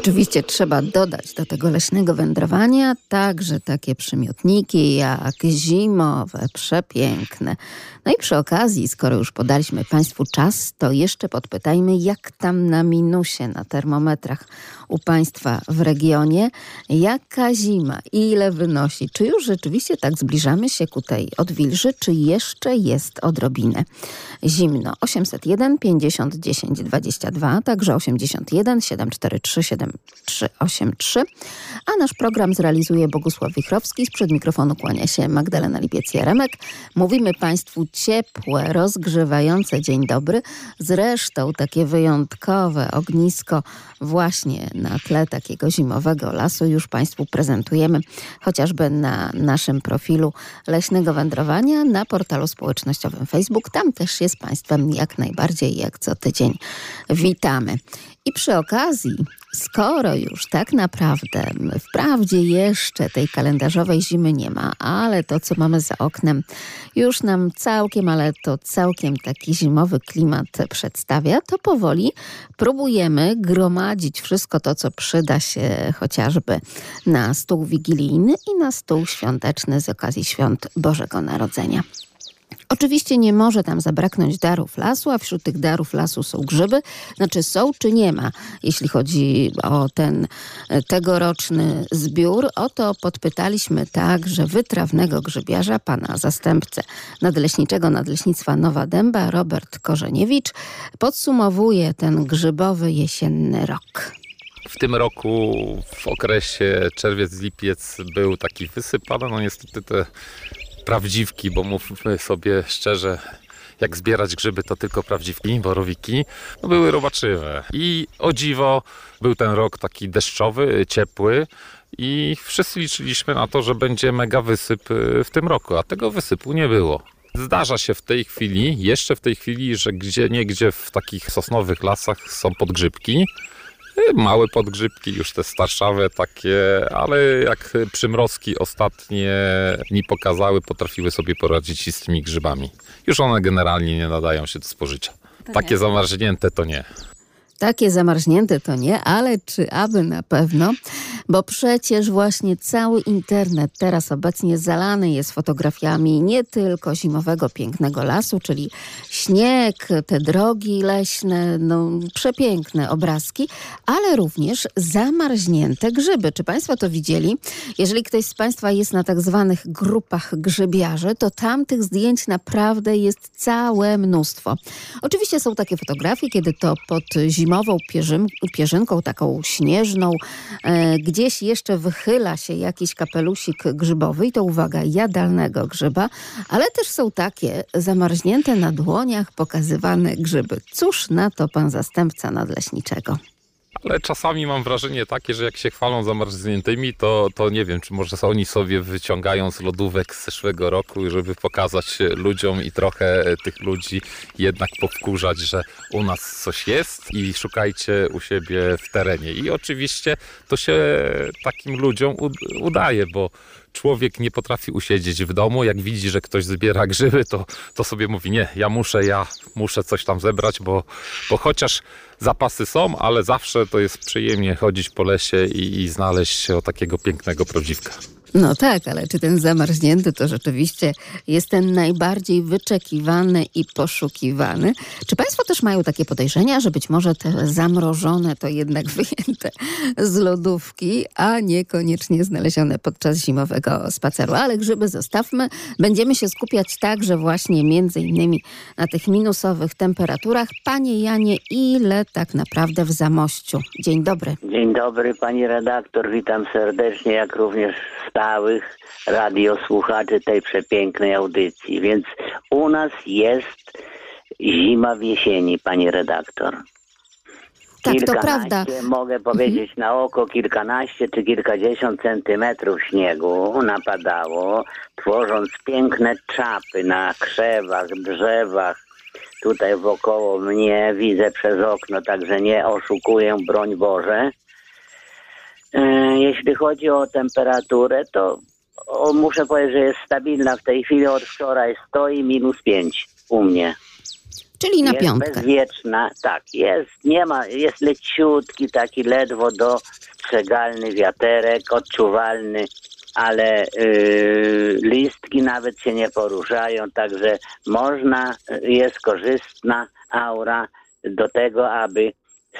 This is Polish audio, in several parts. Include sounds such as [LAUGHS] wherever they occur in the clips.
Oczywiście trzeba dodać do tego leśnego wędrowania także takie przymiotniki jak zimowe, przepiękne. No i przy okazji, skoro już podaliśmy Państwu czas, to jeszcze podpytajmy, jak tam na minusie na termometrach u Państwa w regionie, jaka zima, ile wynosi, czy już rzeczywiście tak zbliżamy się ku tej odwilży, czy jeszcze jest odrobinę? Zimno. 801 50 10 22, także 81 743 7383, a nasz program zrealizuje Bogusław Wichrowski, sprzed mikrofonu kłania się Magdalena Lipiec-Jaremek. Mówimy Państwu ciepłe, rozgrzewające dzień dobry. Zresztą takie wyjątkowe ognisko właśnie na tle takiego zimowego lasu już Państwu prezentujemy chociażby na naszym profilu Leśnego Wędrowania na portalu społecznościowym Facebook. Tam też jest Państwem jak najbardziej, jak co tydzień. Witamy. I przy okazji, skoro już tak naprawdę, wprawdzie jeszcze tej kalendarzowej zimy nie ma, ale to, co mamy za oknem, już nam całkiem, ale to całkiem taki zimowy klimat przedstawia, to powoli próbujemy gromadzić wszystko to, co przyda się chociażby na stół wigilijny i na stół świąteczny z okazji świąt Bożego Narodzenia. Oczywiście nie może tam zabraknąć darów lasu, a wśród tych darów lasu są grzyby. Znaczy są czy nie ma, jeśli chodzi o ten tegoroczny zbiór. Oto podpytaliśmy także wytrawnego grzybiarza, pana zastępcę nadleśniczego Nadleśnictwa Nowa Dęba, Robert Korzeniewicz. Podsumowuje ten grzybowy jesienny rok. W tym roku w okresie czerwiec-lipiec był taki wysypany. No niestety te prawdziwki, bo mówmy sobie szczerze, jak zbierać grzyby, to tylko prawdziwki, borowiki, no były robaczywe. I o dziwo był ten rok taki deszczowy, ciepły i wszyscy liczyliśmy na to, że będzie mega wysyp y, w tym roku, a tego wysypu nie było. Zdarza się w tej chwili, jeszcze w tej chwili, że gdzie niegdzie w takich sosnowych lasach są podgrzybki. Małe podgrzybki, już te starszawe takie, ale jak przymrozki ostatnie mi pokazały, potrafiły sobie poradzić z tymi grzybami. Już one generalnie nie nadają się do spożycia. Takie zamarznięte to nie. Takie zamarznięte to nie, ale czy aby na pewno? Bo przecież właśnie cały internet teraz obecnie zalany jest fotografiami nie tylko zimowego pięknego lasu, czyli śnieg, te drogi leśne, no przepiękne obrazki, ale również zamarznięte grzyby. Czy Państwo to widzieli? Jeżeli ktoś z Państwa jest na tak zwanych grupach grzybiarzy, to tam tych zdjęć naprawdę jest całe mnóstwo. Oczywiście są takie fotografie, kiedy to pod zimową pierzyn, pierzynką, taką śnieżną, e, gdzieś jeszcze wychyla się jakiś kapelusik grzybowy i to uwaga, jadalnego grzyba, ale też są takie zamarznięte na dłoniach pokazywane grzyby. Cóż na to pan zastępca nadleśniczego? Ale czasami mam wrażenie takie, że jak się chwalą zamarzniętymi, to, to nie wiem, czy może oni sobie wyciągają z lodówek z zeszłego roku, żeby pokazać ludziom i trochę tych ludzi jednak powkurzać, że u nas coś jest i szukajcie u siebie w terenie. I oczywiście to się takim ludziom udaje, bo człowiek nie potrafi usiedzieć w domu. Jak widzi, że ktoś zbiera grzyby, to, to sobie mówi: Nie, ja muszę, ja muszę coś tam zebrać, bo, bo chociaż zapasy są, ale zawsze to jest przyjemnie chodzić po lesie i, i znaleźć się o takiego pięknego prawdziwka. No tak, ale czy ten zamarznięty to rzeczywiście jest ten najbardziej wyczekiwany i poszukiwany? Czy Państwo też mają takie podejrzenia, że być może te zamrożone to jednak [LAUGHS] wyjęte z lodówki, a niekoniecznie znalezione podczas zimowego spaceru? Ale grzyby zostawmy. Będziemy się skupiać także właśnie między innymi na tych minusowych temperaturach. Panie Janie, ile tak naprawdę w Zamościu? Dzień dobry. Dzień dobry pani redaktor, witam serdecznie, jak również stałych radiosłuchaczy tej przepięknej audycji. Więc u nas jest zima w jesieni, pani redaktor. Tak, to prawda. Mogę powiedzieć na oko kilkanaście czy kilkadziesiąt centymetrów śniegu napadało, tworząc piękne czapy na krzewach, drzewach, tutaj wokoło mnie, widzę przez okno, także nie oszukuję, broń Boże. E, Jeśli chodzi o temperaturę, to o, muszę powiedzieć, że jest stabilna w tej chwili. Od wczoraj stoi minus 5 u mnie. Czyli na jest piątkę. bezwieczna, tak, jest, nie ma, jest leciutki, taki ledwo dostrzegalny wiaterek, odczuwalny, ale yy, listki nawet się nie poruszają, także można, jest korzystna aura do tego, aby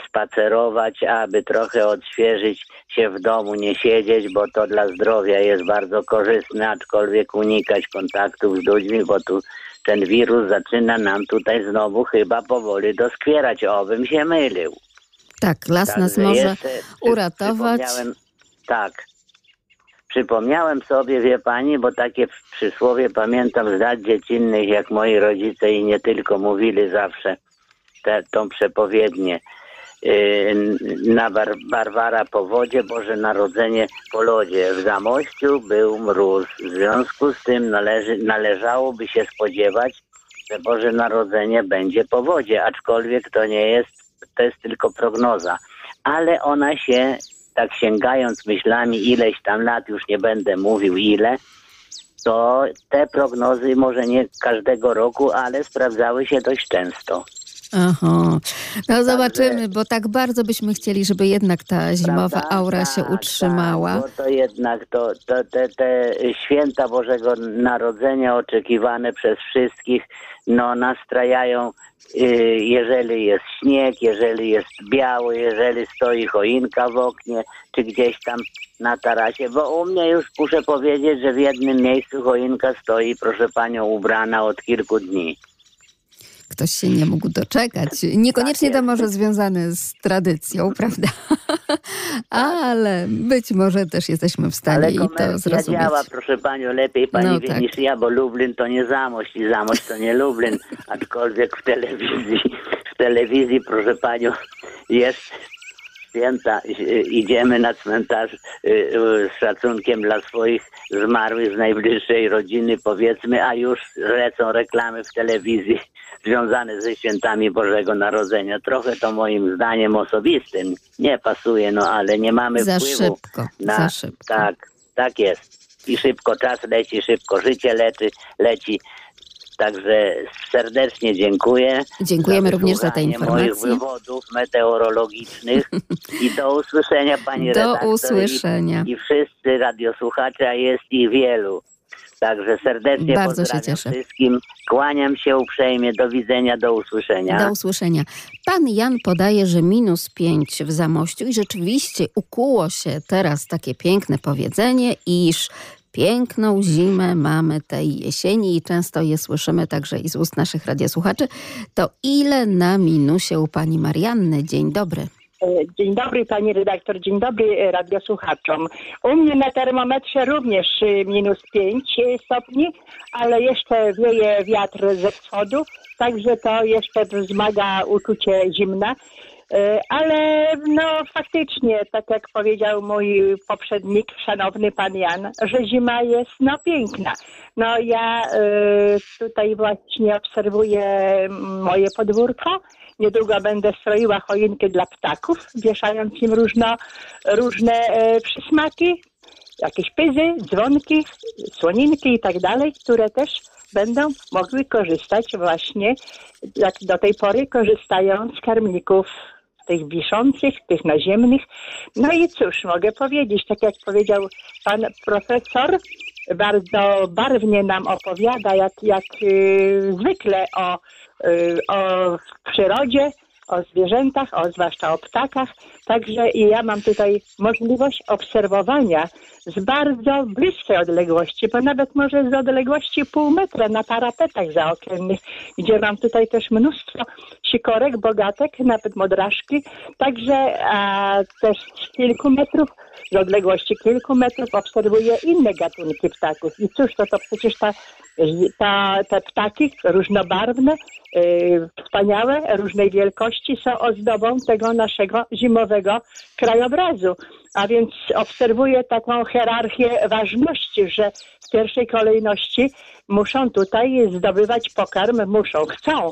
spacerować, aby trochę odświeżyć się w domu, nie siedzieć, bo to dla zdrowia jest bardzo korzystne, aczkolwiek unikać kontaktów z ludźmi, bo tu ten wirus zaczyna nam tutaj znowu chyba powoli doskwierać, obym się mylił. Tak, las nas Także może jeszcze uratować. Tak. Przypomniałem sobie, wie pani, bo takie przysłowie pamiętam z lat dziecinnych, jak moi rodzice i nie tylko mówili zawsze te, tą przepowiednię. Yy, na Bar- Barbara po wodzie, Boże Narodzenie po lodzie. W Zamościu był mróz. W związku z tym należy, należałoby się spodziewać, że Boże Narodzenie będzie po wodzie, aczkolwiek to nie jest, to jest tylko prognoza. Ale ona się, tak sięgając myślami ileś tam lat, już nie będę mówił ile, to te prognozy może nie każdego roku, ale sprawdzały się dość często. Aha. No zobaczymy, bo tak bardzo byśmy chcieli, żeby jednak ta zimowa Prawda? aura się Tak, utrzymała. Tak, bo to jednak to, to, te, te święta Bożego Narodzenia oczekiwane przez wszystkich, no nastrajają, y, jeżeli jest śnieg, jeżeli jest biały, jeżeli stoi choinka w oknie, czy gdzieś tam na tarasie, bo u mnie już muszę powiedzieć, że w jednym miejscu choinka stoi, proszę panią, ubrana od kilku dni. Ktoś się nie mógł doczekać. Niekoniecznie to może związane z tradycją, [LAUGHS] prawda? Ale być może też jesteśmy w stanie Ale i to zrozumieć. działa, proszę panią, lepiej pani No wie tak. niż ja, bo Lublin to nie Zamość i Zamość to nie Lublin, aczkolwiek w telewizji, w telewizji, proszę panią, jest święta, idziemy na cmentarz y, y, z szacunkiem dla swoich zmarłych z najbliższej rodziny, powiedzmy, a już lecą reklamy w telewizji związane ze świętami Bożego Narodzenia. Trochę to moim zdaniem osobistym nie pasuje, no ale nie mamy Za wpływu szybko, na, za szybko. Tak, tak jest. I szybko czas leci, szybko życie leczy, leci. Także serdecznie dziękuję. Dziękujemy za również za te wysłuchanie moich informacje. wywodów meteorologicznych i do usłyszenia [LAUGHS] pani Do redaktor usłyszenia. I, I wszyscy radiosłuchacze, a jest ich wielu. Także serdecznie Bardzo się pozdrawiam cieszę. wszystkim. Kłaniam się uprzejmie. Do widzenia, do usłyszenia. Do usłyszenia. Pan Jan podaje, że minus 5 w Zamościu i rzeczywiście ukuło się teraz takie piękne powiedzenie, iż piękną zimę mamy tej jesieni i często je słyszymy także i z ust naszych radiosłuchaczy. To ile na minusie u pani Marianny? Dzień dobry. E, Dzień dobry pani redaktor, dzień dobry e, radiosłuchaczom. U mnie na termometrze również e, minus 5 stopni, ale jeszcze wieje wiatr ze wschodu, także to jeszcze wzmaga uczucie zimna. Ale no faktycznie, tak jak powiedział mój poprzednik, szanowny pan Jan, że zima jest no piękna. No ja tutaj właśnie obserwuję moje podwórko. Niedługo będę stroiła choinkę dla ptaków, wieszając im różno, różne e, przysmaki, jakieś pyzy, dzwonki, słoninki i tak dalej, które też będą mogły korzystać właśnie, jak do tej pory korzystają z karmników tych wiszących, tych naziemnych. No i cóż, mogę powiedzieć, tak jak powiedział pan profesor, bardzo barwnie nam opowiada, jak, jak y, zwykle o, o przyrodzie, o zwierzętach, o, zwłaszcza o ptakach. Także i ja mam tutaj możliwość obserwowania z bardzo bliskiej odległości, bo nawet może z odległości pół metra na parapetach zaokiennych, gdzie mam tutaj też mnóstwo sikorek, bogatek, nawet modraszki. Także a, też z kilku metrów, z odległości kilku metrów obserwuję inne gatunki ptaków. I cóż, to, to przecież ta, ta, te ptaki różnobarwne, yy, wspaniałe, różnej wielkości są ozdobą tego naszego zimowego krajobrazu. A więc obserwuję taką hierarchię ważności, że w pierwszej kolejności muszą tutaj zdobywać pokarm, muszą, chcą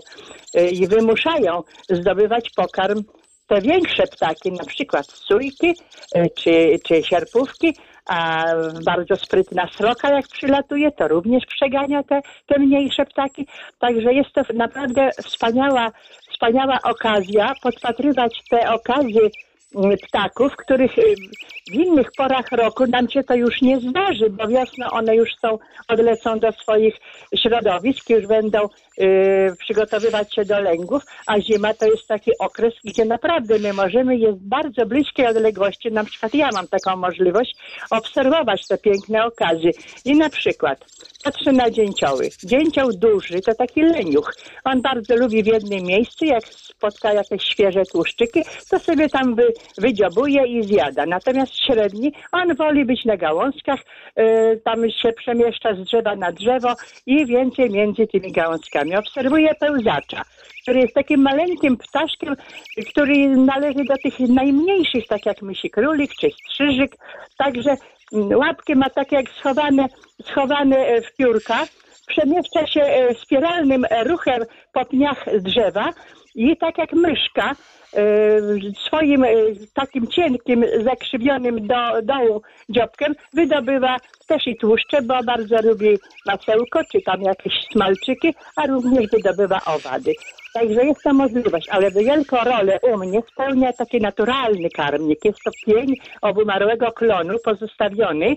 y, i wymuszają zdobywać pokarm te większe ptaki, na przykład sójki y, czy, czy sierpówki, a bardzo sprytna sroka jak przylatuje, to również przegania te, te mniejsze ptaki. Także jest to naprawdę wspaniała, wspaniała okazja podpatrywać te okazy mm, ptaków, których y, w innych porach roku nam się to już nie zdarzy, bo wiosną one już są, odlecą do swoich środowisk, już będą przygotowywać się do lęgów, a zima to jest taki okres, gdzie naprawdę my możemy je z bardzo bliskiej odległości, na przykład ja mam taką możliwość, obserwować te piękne okazy. I na przykład patrzę na dzięcioły. Dzięcioł duży to taki leniuch. On bardzo lubi w jednym miejscu, jak spotka jakieś świeże tłuszczyki, to sobie tam wy, wydziobuje i zjada. Natomiast średni, on woli być na gałązkach, y, tam się przemieszcza z drzewa na drzewo i więcej między tymi gałązkami. Obserwuję pełzacza, który jest takim maleńkim ptaszkiem, który należy do tych najmniejszych, tak jak myśli królik czy strzyżyk. Także mm, łapki ma tak jak schowane, schowane e, w piórkach. Przemieszcza się e, spiralnym ruchem po pniach drzewa i tak jak myszka e, swoim e, takim cienkim, zakrzywionym do dołu dziobkiem wydobywa też i tłuszcze, bo bardzo lubi masełko, czy tam jakieś smalczyki, a również wydobywa owady. Także jest to możliwość, ale wielką rolę u mnie spełnia taki naturalny karmnik. Jest to pień obumarłego klonu pozostawiony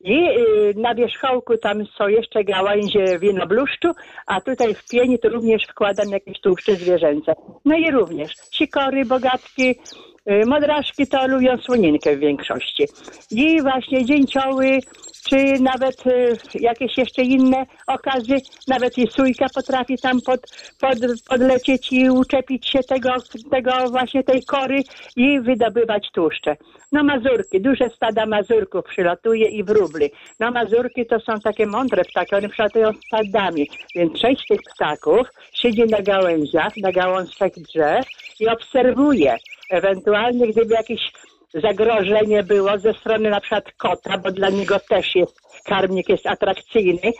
i y, na wierzchołku tam są jeszcze gałęzie winobluszczu, a tutaj w pieni to również wkładam jakieś tłuszcze zwierzęce. No i również sikory, bogatki, modraszki to lubią słoninkę w większości. I właśnie dzięcioły, czy nawet y, jakieś jeszcze inne okazy, nawet i sójka potrafi tam pod, pod, podlecieć i uczepić się tego, tego właśnie tej kory i wydobywać tłuszcze. No mazurki, duże stada mazurków przylatuje i wróbli. No mazurki to są takie mądre ptaki, one przylatują stadami, więc część tych ptaków siedzi na gałęziach, na gałązkach drzew i obserwuje. Ewentualnie gdyby jakieś zagrożenie było ze strony na przykład kota, bo dla niego też jest karmnik jest atrakcyjny,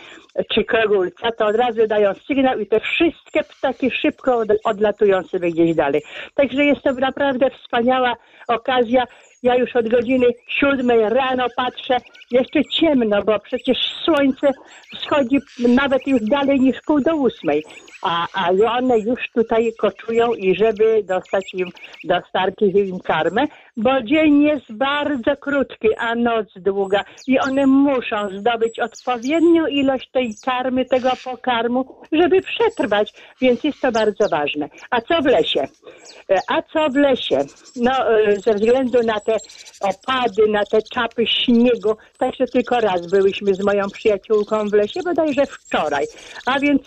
czy krogulca, to od razu dają sygnał i te wszystkie ptaki szybko od, odlatują sobie gdzieś dalej. Także jest to naprawdę wspaniała okazja. Ja już od godziny siódmej rano patrzę, jeszcze ciemno, bo przecież słońce wschodzi nawet już dalej niż pół do ósmej, a, a one już tutaj koczują i żeby dostać im, dostarczyć im karmę, bo dzień jest bardzo krótki, a noc długa i one muszą zdobyć odpowiednią ilość tej karmy, tego pokarmu, żeby przetrwać, więc jest to bardzo ważne. A co w lesie? E, A co w lesie? No, e, ze względu na te opady, na te czapy śniegu, także tylko raz byłyśmy z moją przyjaciółką w lesie, bodajże wczoraj. A więc,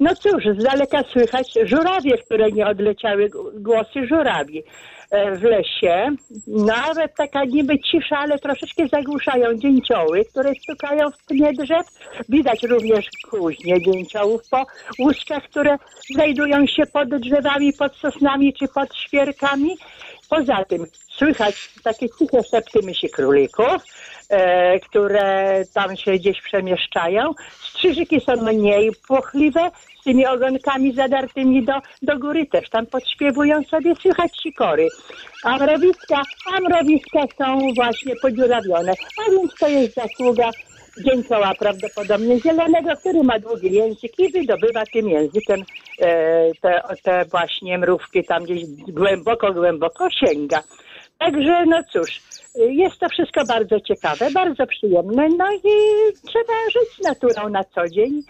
no cóż, z daleka słychać żurawie, które nie odleciały, głosy żurawi w lesie. Nawet taka niby cisza, ale troszeczkę zagłuszają dzięcioły, które stukają w pnie drzew. Widać również kuźnie dzięciołów po łuskach, które znajdują się pod drzewami, pod sosnami czy pod świerkami. Poza tym słychać takie ciche szepty myśli królików, e, które tam się gdzieś przemieszczają. Strzyżyki są mniej płochliwe, z tymi ogonkami zadartymi do, do góry też tam podśpiewują sobie, słychać sikory. A mrowiska, a mrowiska są właśnie podziurawione, a więc to jest zasługa dzięcioła prawdopodobnie zielonego, który ma długi język i wydobywa tym językiem e, te, te właśnie mrówki tam gdzieś głęboko, głęboko sięga. Także no cóż, jest to wszystko bardzo ciekawe, bardzo przyjemne, no i trzeba żyć z naturą na co dzień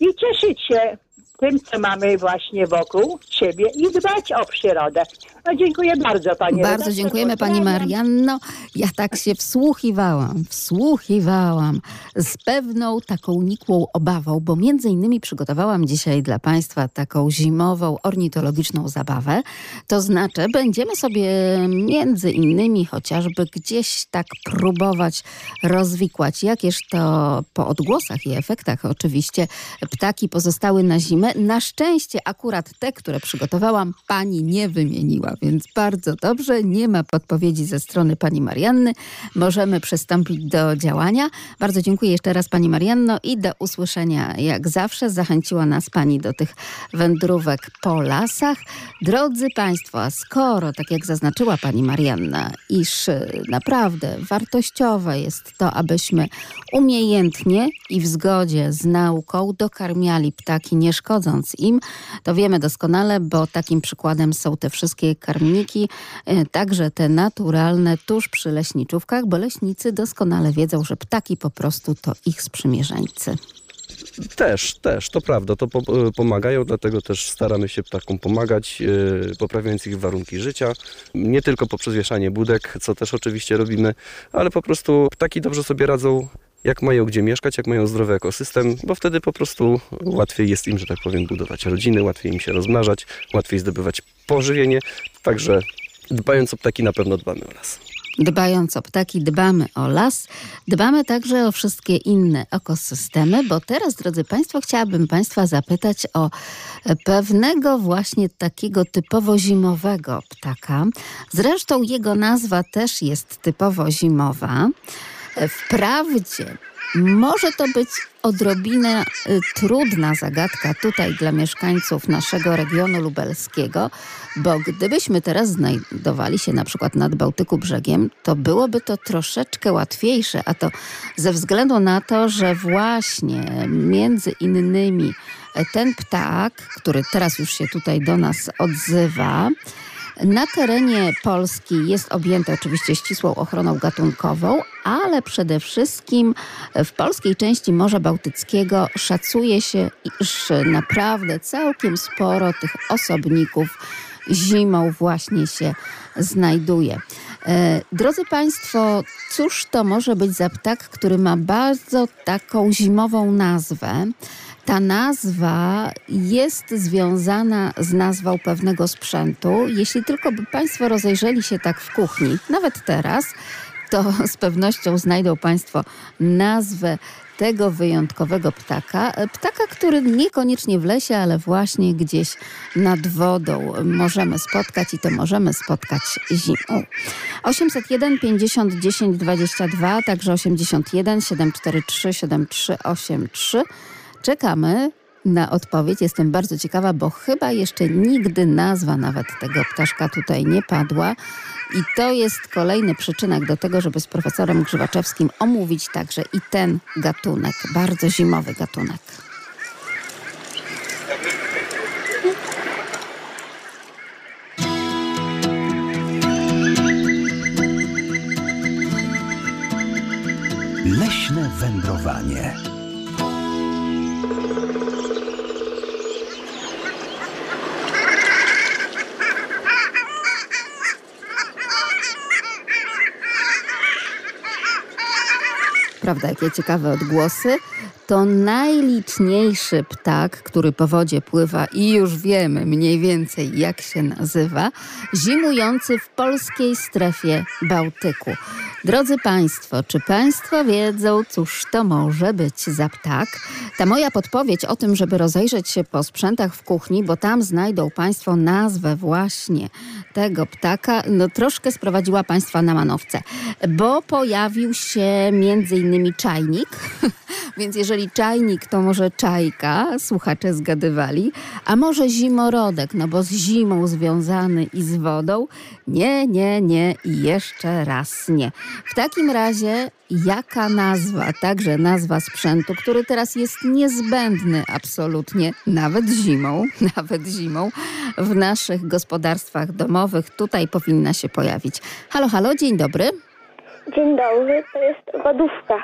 i cieszyć się tym, co mamy właśnie wokół siebie i dbać o przyrodę. No dziękuję bardzo Pani Bardzo redaktor, dziękujemy Pani. Marianno. Ja tak się wsłuchiwałam, wsłuchiwałam z pewną taką nikłą obawą, bo między innymi przygotowałam dzisiaj dla Państwa taką zimową ornitologiczną zabawę. To znaczy będziemy sobie między innymi chociażby gdzieś tak próbować rozwikłać, jakież to po odgłosach i efektach oczywiście ptaki pozostały na zimę na szczęście akurat te, które przygotowałam, pani nie wymieniła, więc bardzo dobrze, nie ma podpowiedzi ze strony pani Marianny. Możemy przystąpić do działania. Bardzo dziękuję jeszcze raz pani Marianno i do usłyszenia jak zawsze. Zachęciła nas pani do tych wędrówek po lasach. Drodzy państwo, skoro, tak jak zaznaczyła pani Marianna, iż y, naprawdę wartościowe jest to, abyśmy umiejętnie i w zgodzie z nauką dokarmiali ptaki, nie szkodząc im, to wiemy doskonale, bo takim przykładem są te wszystkie karmniki, y, także te naturalne, tuż przy leśniczówkach, bo leśnicy doskonale wiedzą, że ptaki po prostu to ich sprzymierzeńcy. Też, też, to prawda, to e, pomagają, dlatego też staramy się ptakom pomagać, yy, poprawiając ich warunki życia. Nie tylko poprzez wieszanie budek, co też oczywiście robimy, ale po prostu ptaki dobrze sobie radzą jak mają gdzie mieszkać, jak mają zdrowy ekosystem, bo wtedy po prostu łatwiej jest im, że tak powiem, budować rodziny, łatwiej im się rozmnażać, łatwiej zdobywać pożywienie. Także dbając o ptaki na pewno dbamy o las. Dbając o ptaki, dbamy o las, dbamy także o wszystkie inne ekosystemy, bo teraz, drodzy Państwo, chciałabym Państwa zapytać o pewnego właśnie takiego typowo zimowego ptaka. Zresztą jego nazwa też jest typowo zimowa. Wprawdzie może to być odrobinę y, trudna zagadka tutaj dla mieszkańców naszego regionu lubelskiego, bo gdybyśmy teraz znajdowali się na przykład nad Bałtyku brzegiem, to byłoby to troszeczkę łatwiejsze, a to ze względu na to, że właśnie między innymi ten ptak, który teraz już się tutaj do nas odzywa, na terenie Polski jest objęty oczywiście ścisłą ochroną gatunkową, ale przede wszystkim w polskiej części Morza Bałtyckiego szacuje się, iż naprawdę całkiem sporo tych osobników zimą właśnie się znajduje. E, drodzy Państwo, cóż to może być za ptak, który ma bardzo taką zimową nazwę? Ta nazwa jest związana z nazwą pewnego sprzętu. Jeśli tylko by Państwo rozejrzeli się tak w kuchni, nawet teraz, to [LAUGHS] z pewnością znajdą Państwo nazwę tego wyjątkowego ptaka. Ptaka, który niekoniecznie w lesie, ale właśnie gdzieś nad wodą możemy spotkać i to możemy spotkać zimą. 801 50 10 22, także 81 743 7383. Czekamy na odpowiedź. Jestem bardzo ciekawa, bo chyba jeszcze nigdy nazwa nawet tego ptaszka tutaj nie padła. I to jest kolejny przyczynek do tego, żeby z profesorem Grzywaczewskim omówić także i ten gatunek, bardzo zimowy gatunek. Leśne wędrowanie. Prawda, jakie ciekawe odgłosy. To najliczniejszy ptak, który po wodzie pływa i już wiemy mniej więcej jak się nazywa, zimujący w polskiej strefie Bałtyku. Drodzy Państwo, czy Państwo wiedzą, cóż to może być za ptak? Ta moja podpowiedź o tym, żeby rozejrzeć się po sprzętach w kuchni, bo tam znajdą Państwo nazwę właśnie tego ptaka, no troszkę sprowadziła Państwa na manowce, bo pojawił się między innymi czajnik, [LAUGHS] więc jeżeli czajnik, to może czajka, słuchacze zgadywali, a może zimorodek, no bo z zimą związany i z wodą, nie, nie, nie i jeszcze raz nie. W takim razie jaka nazwa, także nazwa sprzętu, który teraz jest niezbędny absolutnie, nawet zimą, [LAUGHS] nawet zimą, w naszych gospodarstwach domowych, tutaj powinna się pojawić. Halo, halo, dzień dobry. Dzień dobry, to jest lodówka.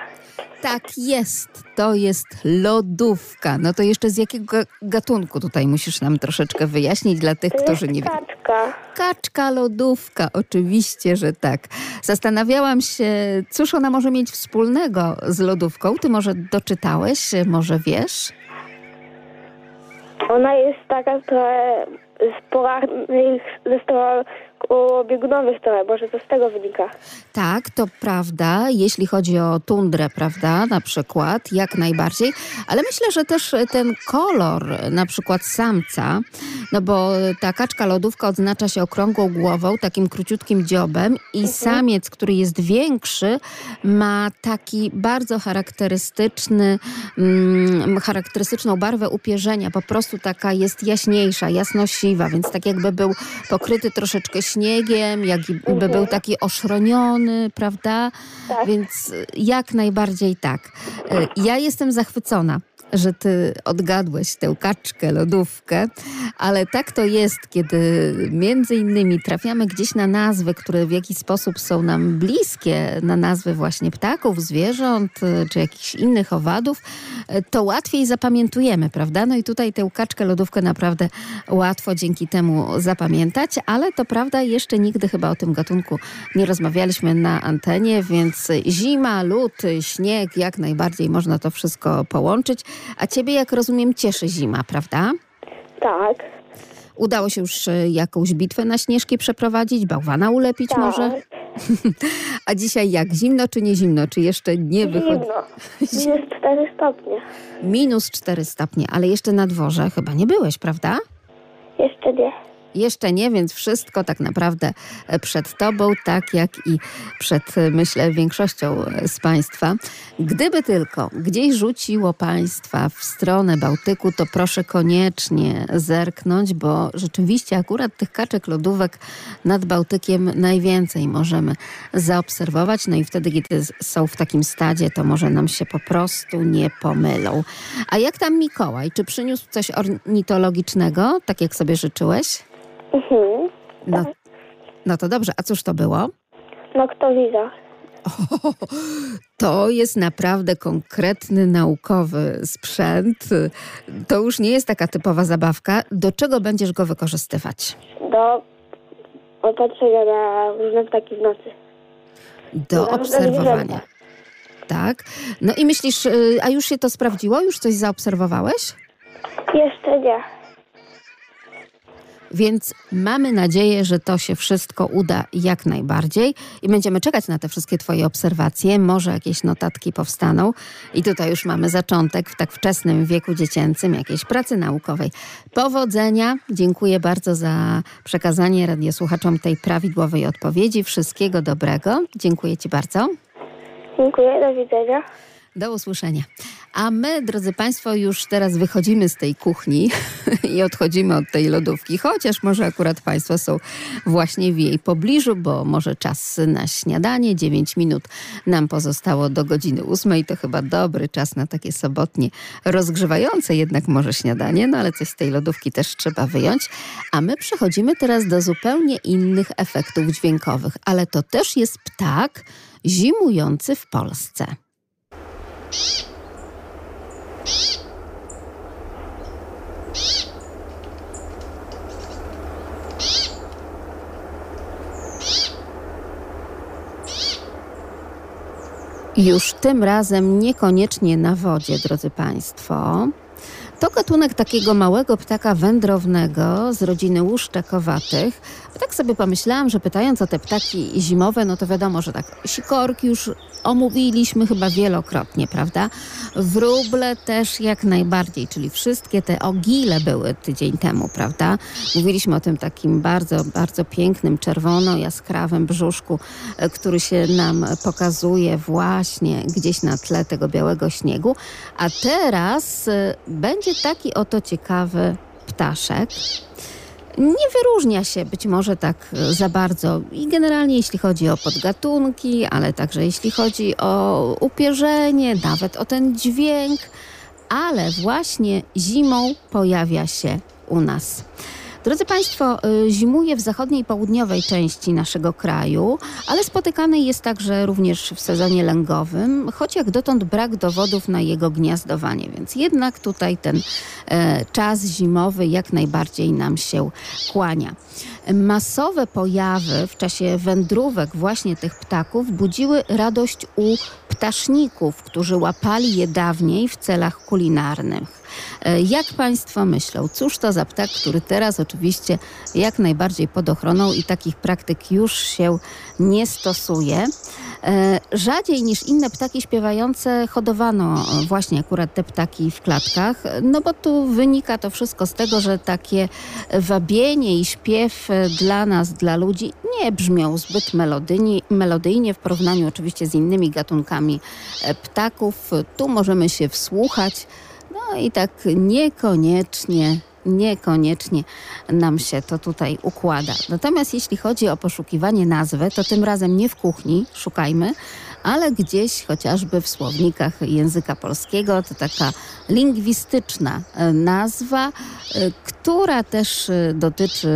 Tak jest, to jest lodówka. No to jeszcze z jakiego gatunku tutaj musisz nam troszeczkę wyjaśnić dla tych, To którzy nie wiedzą. kaczka. Kaczka lodówka, oczywiście, że tak. Zastanawiałam się, cóż ona może mieć wspólnego z lodówką. Ty może doczytałeś, może wiesz? Ona jest taka trochę z polarnych, ze biegunowych trochę, może to z tego wynika. Tak, to prawda, jeśli chodzi o tundrę, prawda, na przykład, jak najbardziej, ale myślę, że też ten kolor, na przykład samca, no bo ta kaczka lodówka odznacza się okrągłą głową, takim króciutkim dziobem i Mhm. samiec, który jest większy, ma taki bardzo charakterystyczny, mm, charakterystyczną barwę upierzenia, po prostu taka jest jaśniejsza, jasnosiwa, więc tak jakby był pokryty troszeczkę śniegiem, jakby był taki oszroniony, prawda? Tak. Więc jak najbardziej tak. Ja jestem zachwycona. Że ty odgadłeś tę kaczkę, lodówkę, ale tak to jest, kiedy między innymi trafiamy gdzieś na nazwy, które w jakiś sposób są nam bliskie, na nazwy właśnie ptaków, zwierząt y, czy jakichś innych owadów, y, to łatwiej zapamiętujemy, prawda? No i tutaj tę kaczkę, lodówkę naprawdę łatwo dzięki temu zapamiętać, ale to prawda, jeszcze nigdy chyba o tym gatunku nie rozmawialiśmy na antenie, więc zima, lód, śnieg, jak najbardziej można to wszystko połączyć. A ciebie, jak rozumiem, cieszy zima, prawda? Tak. Udało się już y, jakąś bitwę na śnieżki przeprowadzić, bałwana ulepić tak. może? [LAUGHS] A dzisiaj jak? Zimno czy nie zimno? Czy jeszcze nie wychodzi? Zimno. Jest 4 stopnie. Minus 4 stopnie, ale jeszcze na dworze chyba nie byłeś, prawda? Jeszcze nie. Jeszcze nie, więc wszystko tak naprawdę e, przed Tobą, tak jak i przed, e, myślę, większością e, z Państwa. Gdyby tylko gdzieś rzuciło Państwa w stronę Bałtyku, to proszę koniecznie zerknąć, bo rzeczywiście akurat tych kaczek lodówek nad Bałtykiem najwięcej możemy zaobserwować. No i wtedy, kiedy są w takim stadzie, to może nam się po prostu nie pomylą. A jak tam Mikołaj? Czy przyniósł coś ornitologicznego, tak jak sobie życzyłeś? Mhm. No, no to dobrze, a cóż to było? No kto widza? To jest naprawdę konkretny naukowy sprzęt. To już nie jest taka typowa zabawka. Do czego będziesz go wykorzystywać? Do opatrzenia na różne ptaki w nocy. Do Na obserwowania. Tak? No i myślisz, y, a już się to sprawdziło? Już coś zaobserwowałeś? Jeszcze nie. Więc mamy nadzieję, że to się wszystko uda jak najbardziej i będziemy czekać na te wszystkie Twoje obserwacje. Może jakieś notatki powstaną. I tutaj już mamy zaczątek w tak wczesnym wieku dziecięcym jakiejś pracy naukowej. Powodzenia. Dziękuję bardzo za przekazanie radiosłuchaczom tej prawidłowej odpowiedzi. Wszystkiego dobrego. Dziękuję Ci bardzo. Dziękuję, do widzenia. Do usłyszenia. A my, drodzy Państwo, już teraz wychodzimy z tej kuchni [LAUGHS] i odchodzimy od tej lodówki, chociaż może akurat Państwo są właśnie w jej pobliżu, bo może czas na śniadanie. 9 minut nam pozostało do godziny 8. To chyba dobry czas na takie sobotnie, rozgrzewające jednak może śniadanie, no ale coś z tej lodówki też trzeba wyjąć. A my przechodzimy teraz do zupełnie innych efektów dźwiękowych, ale to też jest ptak zimujący w Polsce. Już tym razem niekoniecznie na wodzie, drodzy Państwo. To gatunek takiego małego ptaka wędrownego z rodziny łuszczakowatych. Tak sobie pomyślałam, że pytając o te ptaki zimowe, no to wiadomo, że tak sikorki już omówiliśmy chyba wielokrotnie, prawda? Wróble też jak najbardziej, czyli wszystkie te ogile były tydzień temu, prawda? Mówiliśmy o tym takim bardzo, bardzo pięknym, czerwono-jaskrawym brzuszku, e, który się nam pokazuje właśnie gdzieś na tle tego białego śniegu. A teraz e, taki oto ciekawy ptaszek. Nie wyróżnia się być może tak e, za bardzo i generalnie jeśli chodzi o podgatunki, ale także jeśli chodzi o upierzenie, nawet o ten dźwięk, ale właśnie zimą pojawia się u nas. Drodzy Państwo, y, zimuje w zachodniej i południowej części naszego kraju, ale spotykany jest także również w sezonie lęgowym, choć jak dotąd brak dowodów na jego gniazdowanie, więc jednak tutaj ten e, czas zimowy jak najbardziej nam się kłania. Masowe pojawy w czasie wędrówek właśnie tych ptaków budziły radość u ptaszników, którzy łapali je dawniej w celach kulinarnych. E, Jak Państwo myślą, cóż to za ptak, który teraz oczywiście jak najbardziej pod ochroną i takich praktyk już się nie stosuje? E, Rzadziej niż inne ptaki śpiewające hodowano właśnie akurat te ptaki w klatkach, no bo tu wynika to wszystko z tego, że takie wabienie i śpiew dla nas, dla ludzi nie brzmią zbyt melodyjnie, melodyjnie w porównaniu oczywiście z innymi gatunkami e, ptaków. Tu możemy się wsłuchać, no i tak niekoniecznie niekoniecznie nam się to tutaj układa. Natomiast jeśli chodzi o poszukiwanie nazwy, to tym razem nie w kuchni szukajmy, ale gdzieś chociażby w słownikach języka polskiego. To taka lingwistyczna e, nazwa, e, która też e, dotyczy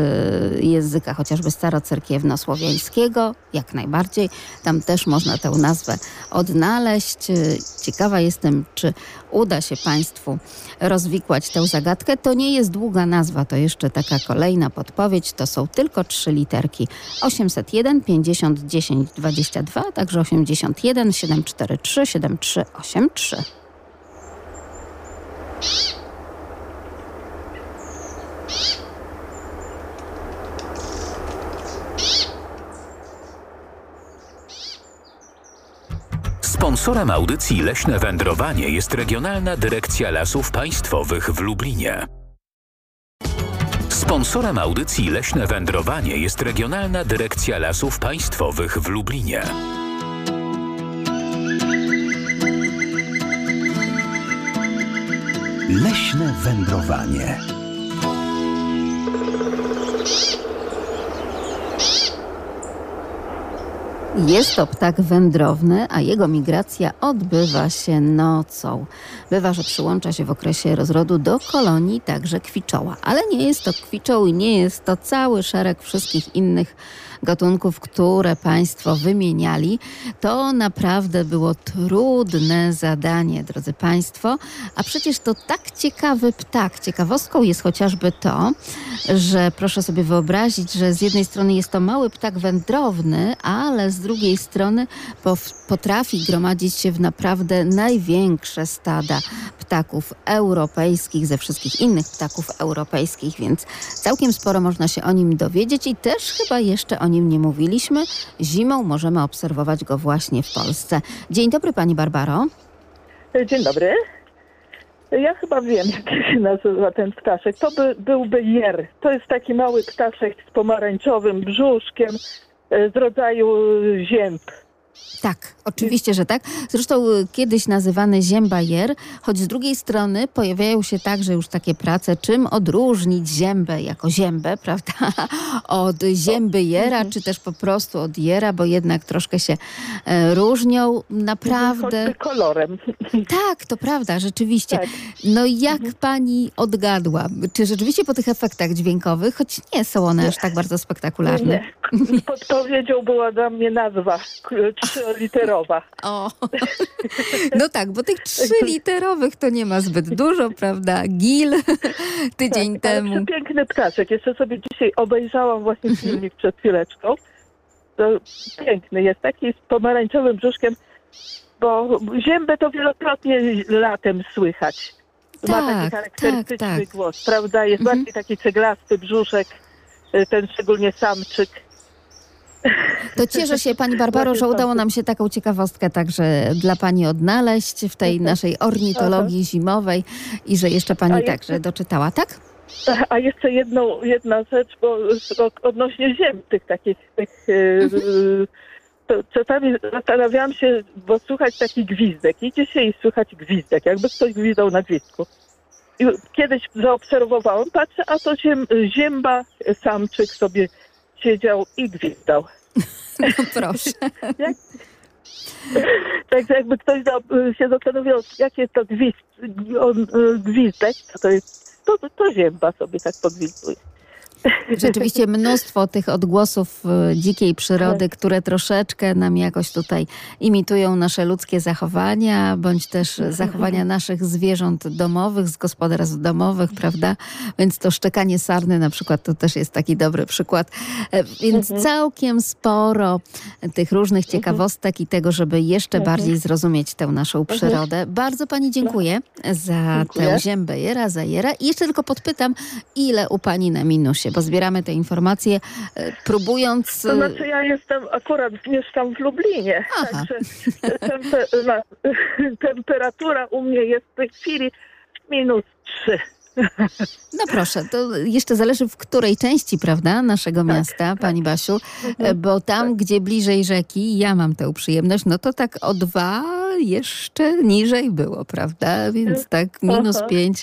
języka chociażby starocerkiewnosłowiańskiego, jak najbardziej. Tam też można tę nazwę odnaleźć. Ciekawa jestem, czy uda się Państwu rozwikłać tę zagadkę. To nie jest długa nazwa, to jeszcze taka kolejna podpowiedź. To są tylko trzy literki. 801 50 10 22, także 81 743 7383. Sponsorem audycji Leśne Wędrowanie jest Regionalna Dyrekcja Lasów Państwowych w Lublinie. Sponsorem audycji Leśne Wędrowanie jest Regionalna Dyrekcja Lasów Państwowych w Lublinie. Leśne wędrowanie. Jest to ptak wędrowny, a jego migracja odbywa się nocą. Bywa, że przyłącza się w okresie rozrodu do kolonii także kwiczoła. Ale nie jest to kwiczoł i nie jest to cały szereg wszystkich innych gatunków, które Państwo wymieniali. To naprawdę było trudne zadanie, drodzy Państwo. A przecież to tak ciekawy ptak. Ciekawostką jest chociażby to, że proszę sobie wyobrazić, że z jednej strony jest to mały ptak wędrowny, ale z drugiej strony potrafi gromadzić się w naprawdę największe stada ptaków europejskich, ze wszystkich innych ptaków europejskich, więc całkiem sporo można się o nim dowiedzieć i też chyba jeszcze o nim nie mówiliśmy. Zimą możemy obserwować go właśnie w Polsce. Dzień dobry Pani Barbaro. Dzień dobry. Ja chyba wiem, jak się nazywa ten ptaszek. To by, byłby jer. To jest taki mały ptaszek z pomarańczowym brzuszkiem e, z rodzaju zięb. Tak, oczywiście, że tak. Zresztą y, kiedyś nazywany ziębajer, choć z drugiej strony pojawiają się także już takie prace, czym odróżnić ziębę jako ziębę, [LAUGHS] prawda, od zięby jera, czy też po prostu od jera, bo jednak troszkę się e, różnią. Naprawdę. Choćby kolorem. [LAUGHS] Tak, to prawda, rzeczywiście. Tak. No jak pani odgadła? Czy rzeczywiście po tych efektach dźwiękowych, choć nie są one aż tak bardzo spektakularne? Nie. [LAUGHS] Podpowiedzią była dla mnie nazwa trzyliterowa. O, no tak, bo tych trzyliterowych [LAUGHS] to nie ma zbyt dużo, prawda? Gil tydzień Tak, temu. przepiękny ptaszek. Jeszcze sobie dzisiaj obejrzałam właśnie filmik przed chwileczką. To piękny jest, taki z pomarańczowym brzuszkiem, bo ziębę to wielokrotnie latem słychać. Ma Tak, taki charakterystyczny tak, tak. głos, prawda? Jest Mhm. bardziej taki ceglasty brzuszek, y, ten szczególnie samczyk. To cieszę się Pani Barbaro, że udało nam się taką ciekawostkę także dla Pani odnaleźć w tej naszej ornitologii zimowej i że jeszcze Pani także doczytała, tak? A jeszcze jedną, jedna rzecz, bo odnośnie ziem tych takich, tych, y, y, to czasami zastanawiałam się, bo słychać taki gwizdek. Idzie się i słychać gwizdek, jakby ktoś gwizdał na gwizdku. I kiedyś zaobserwowałam, patrzę, a to ziem, zięba, samczyk sobie siedział i gwizdał. [LAUGHS] No proszę. [LAUGHS] Jak, Także jakby ktoś się zastanowił, jaki jest to gwizd, on, y, gwizdek, to, jest, to, to zięba sobie tak podgwizduje. Rzeczywiście mnóstwo tych odgłosów y, dzikiej przyrody, które troszeczkę nam jakoś tutaj imitują nasze ludzkie zachowania, bądź też zachowania naszych zwierząt domowych, z gospodarstw domowych, prawda? Więc to szczekanie sarny na przykład to też jest taki dobry przykład. E, Więc całkiem sporo tych różnych ciekawostek i tego, żeby jeszcze bardziej zrozumieć tę naszą przyrodę. Bardzo Pani dziękuję za Dziękuję. tę ziębę Zajera. I jeszcze tylko podpytam, ile u Pani na minusie, bo zbieramy te informacje, e, próbując... To znaczy ja jestem, akurat mieszkam w Lublinie, Aha. także tempe, na, [LAUGHS] temperatura u mnie jest w tej chwili minus 3. No proszę, to jeszcze zależy w której części, prawda, naszego miasta, Pani Basiu, e, bo tam, gdzie bliżej rzeki, ja mam tę przyjemność, no to tak o dwa jeszcze niżej było, prawda? Więc tak minus Aha. pięć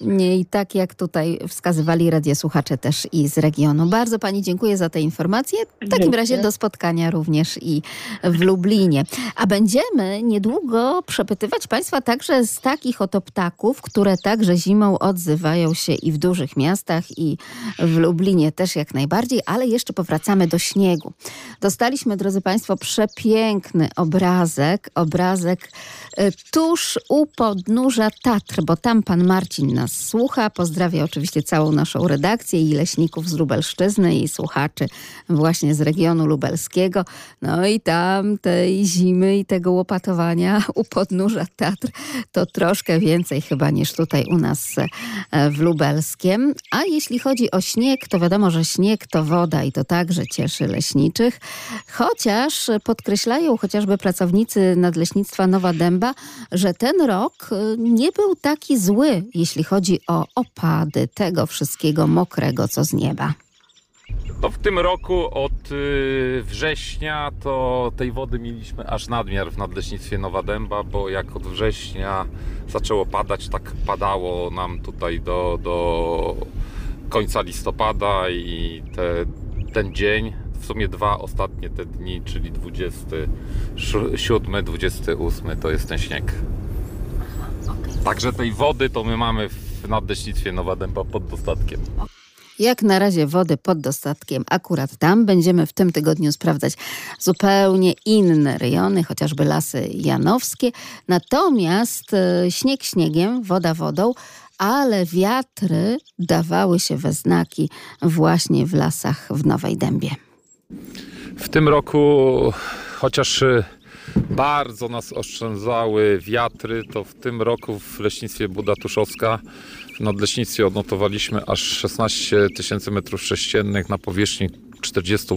nie, i tak jak tutaj wskazywali radiosłuchacze też i z regionu. Bardzo Pani dziękuję za te informacje. W takim razie do spotkania również i w Lublinie. A będziemy niedługo przepytywać Państwa także z takich oto ptaków, które także zimą odzywają się i w dużych miastach, i w Lublinie też jak najbardziej, ale jeszcze powracamy do śniegu. Dostaliśmy, drodzy Państwo, przepiękny obrazek, obrazek e, tuż u podnóża Tatr, bo tam pan Marcin nas słucha. Pozdrawia oczywiście całą naszą redakcję i leśników z Lubelszczyzny i słuchaczy właśnie z regionu lubelskiego. No i tam tej zimy i tego łopatowania u podnóża Tatr to troszkę więcej chyba niż tutaj u nas e, w Lubelskiem. A jeśli chodzi o śnieg, to wiadomo, że śnieg to woda i to także cieszy leśniczych. Chociaż podkreślają chociażby pracownicy Nadleśnictwa Nowa Dęba, że ten rok y, nie był taki zły, jeśli chodzi o opady tego wszystkiego mokrego, co z nieba. No w tym roku od y, września to tej wody mieliśmy aż nadmiar w nadleśnictwie Nowa Dęba, bo jak od września zaczęło padać, tak padało nam tutaj do, do końca listopada i te, ten dzień, w sumie dwa ostatnie te dni, czyli 27, 28 to jest ten śnieg. Także tej wody to my mamy w nadleśnictwie Nowa Dęba pod dostatkiem. Jak na razie wody pod dostatkiem akurat tam. Będziemy w tym tygodniu sprawdzać zupełnie inne rejony, chociażby lasy janowskie. Natomiast e, śnieg śniegiem, woda wodą, ale wiatry dawały się we znaki właśnie w lasach w Nowej Dębie. W tym roku, chociaż y, bardzo nas oszczędzały wiatry, to w tym roku w leśnictwie Buda Tuszowska w nadleśnictwie odnotowaliśmy aż 16 tysięcy metrów sześciennych na powierzchni 40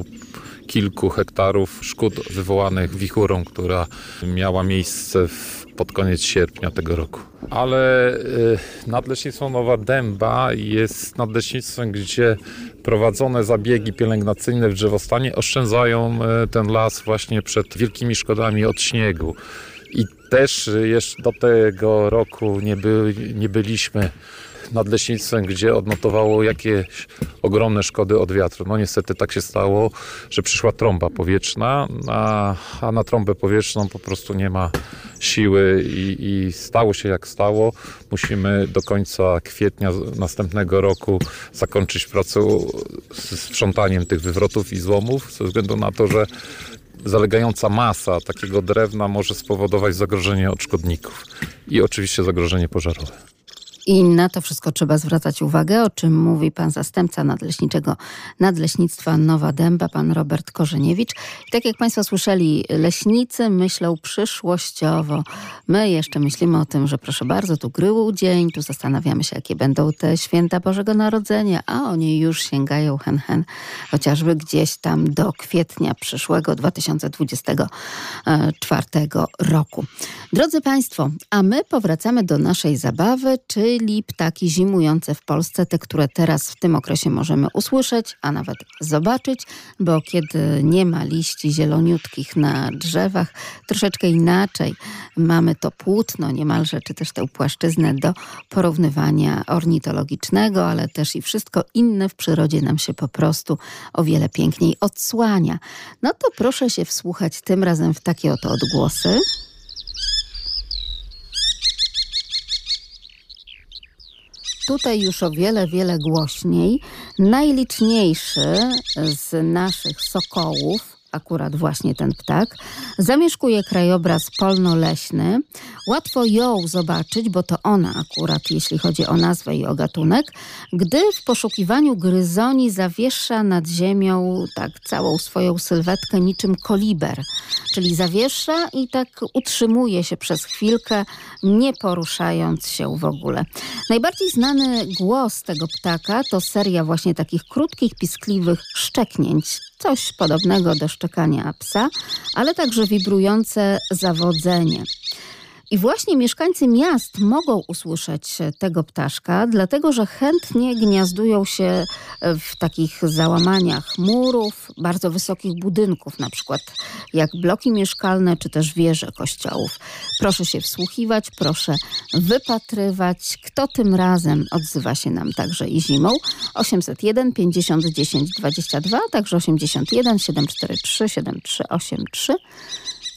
kilku hektarów szkód wywołanych wichurą, która miała miejsce w, pod koniec sierpnia tego roku. Ale y, nadleśnictwo Nowa Dęba jest nadleśnictwem, gdzie prowadzone zabiegi pielęgnacyjne w drzewostanie oszczędzają y, ten las właśnie przed wielkimi szkodami od śniegu. I też jeszcze do tego roku nie, by, nie byliśmy nadleśnictwem, gdzie odnotowało jakieś ogromne szkody od wiatru. No niestety tak się stało, że przyszła trąba powietrzna, a, a na trąbę powietrzną po prostu nie ma siły i, i stało się jak stało. Musimy do końca kwietnia następnego roku zakończyć pracę z sprzątaniem tych wywrotów i złomów, ze względu na to, że zalegająca masa takiego drewna może spowodować zagrożenie od szkodników i oczywiście zagrożenie pożarowe. I na to wszystko trzeba zwracać uwagę, o czym mówi pan zastępca nadleśniczego Nadleśnictwa Nowa Dęba, pan Robert Korzeniewicz. I tak jak państwo słyszeli, leśnicy myślą przyszłościowo. My jeszcze myślimy o tym, że proszę bardzo, tu grył dzień, tu zastanawiamy się, jakie będą te święta Bożego Narodzenia, a oni już sięgają hen hen, chociażby gdzieś tam do kwietnia przyszłego 2024 roku. Drodzy Państwo, a my powracamy do naszej zabawy, czyli ptaki zimujące w Polsce, te, które teraz w tym okresie możemy usłyszeć, a nawet zobaczyć, bo kiedy nie ma liści zieloniutkich na drzewach, troszeczkę inaczej mamy to płótno niemalże, czy też tę płaszczyznę do porównywania ornitologicznego, ale też i wszystko inne w przyrodzie nam się po prostu o wiele piękniej odsłania. No to proszę się wsłuchać tym razem w takie oto odgłosy. Tutaj już o wiele, wiele głośniej. Najliczniejszy z naszych sokołów, akurat właśnie ten ptak, zamieszkuje krajobraz polno-leśny. Łatwo ją zobaczyć, bo to ona akurat, jeśli chodzi o nazwę i o gatunek, gdy w poszukiwaniu gryzoni zawiesza nad ziemią tak całą swoją sylwetkę niczym koliber, czyli zawiesza i tak utrzymuje się przez chwilkę, nie poruszając się w ogóle. Najbardziej znany głos tego ptaka to seria właśnie takich krótkich, piskliwych szczeknięć, coś podobnego do szczekania psa, ale także wibrujące zawodzenie. I właśnie mieszkańcy miast mogą usłyszeć tego ptaszka, dlatego że chętnie gniazdują się w takich załamaniach murów, bardzo wysokich budynków, na przykład jak bloki mieszkalne czy też wieże kościołów. Proszę się wsłuchiwać, proszę wypatrywać, kto tym razem odzywa się nam także i zimą. 801 50 10 22, także 81 743 7383.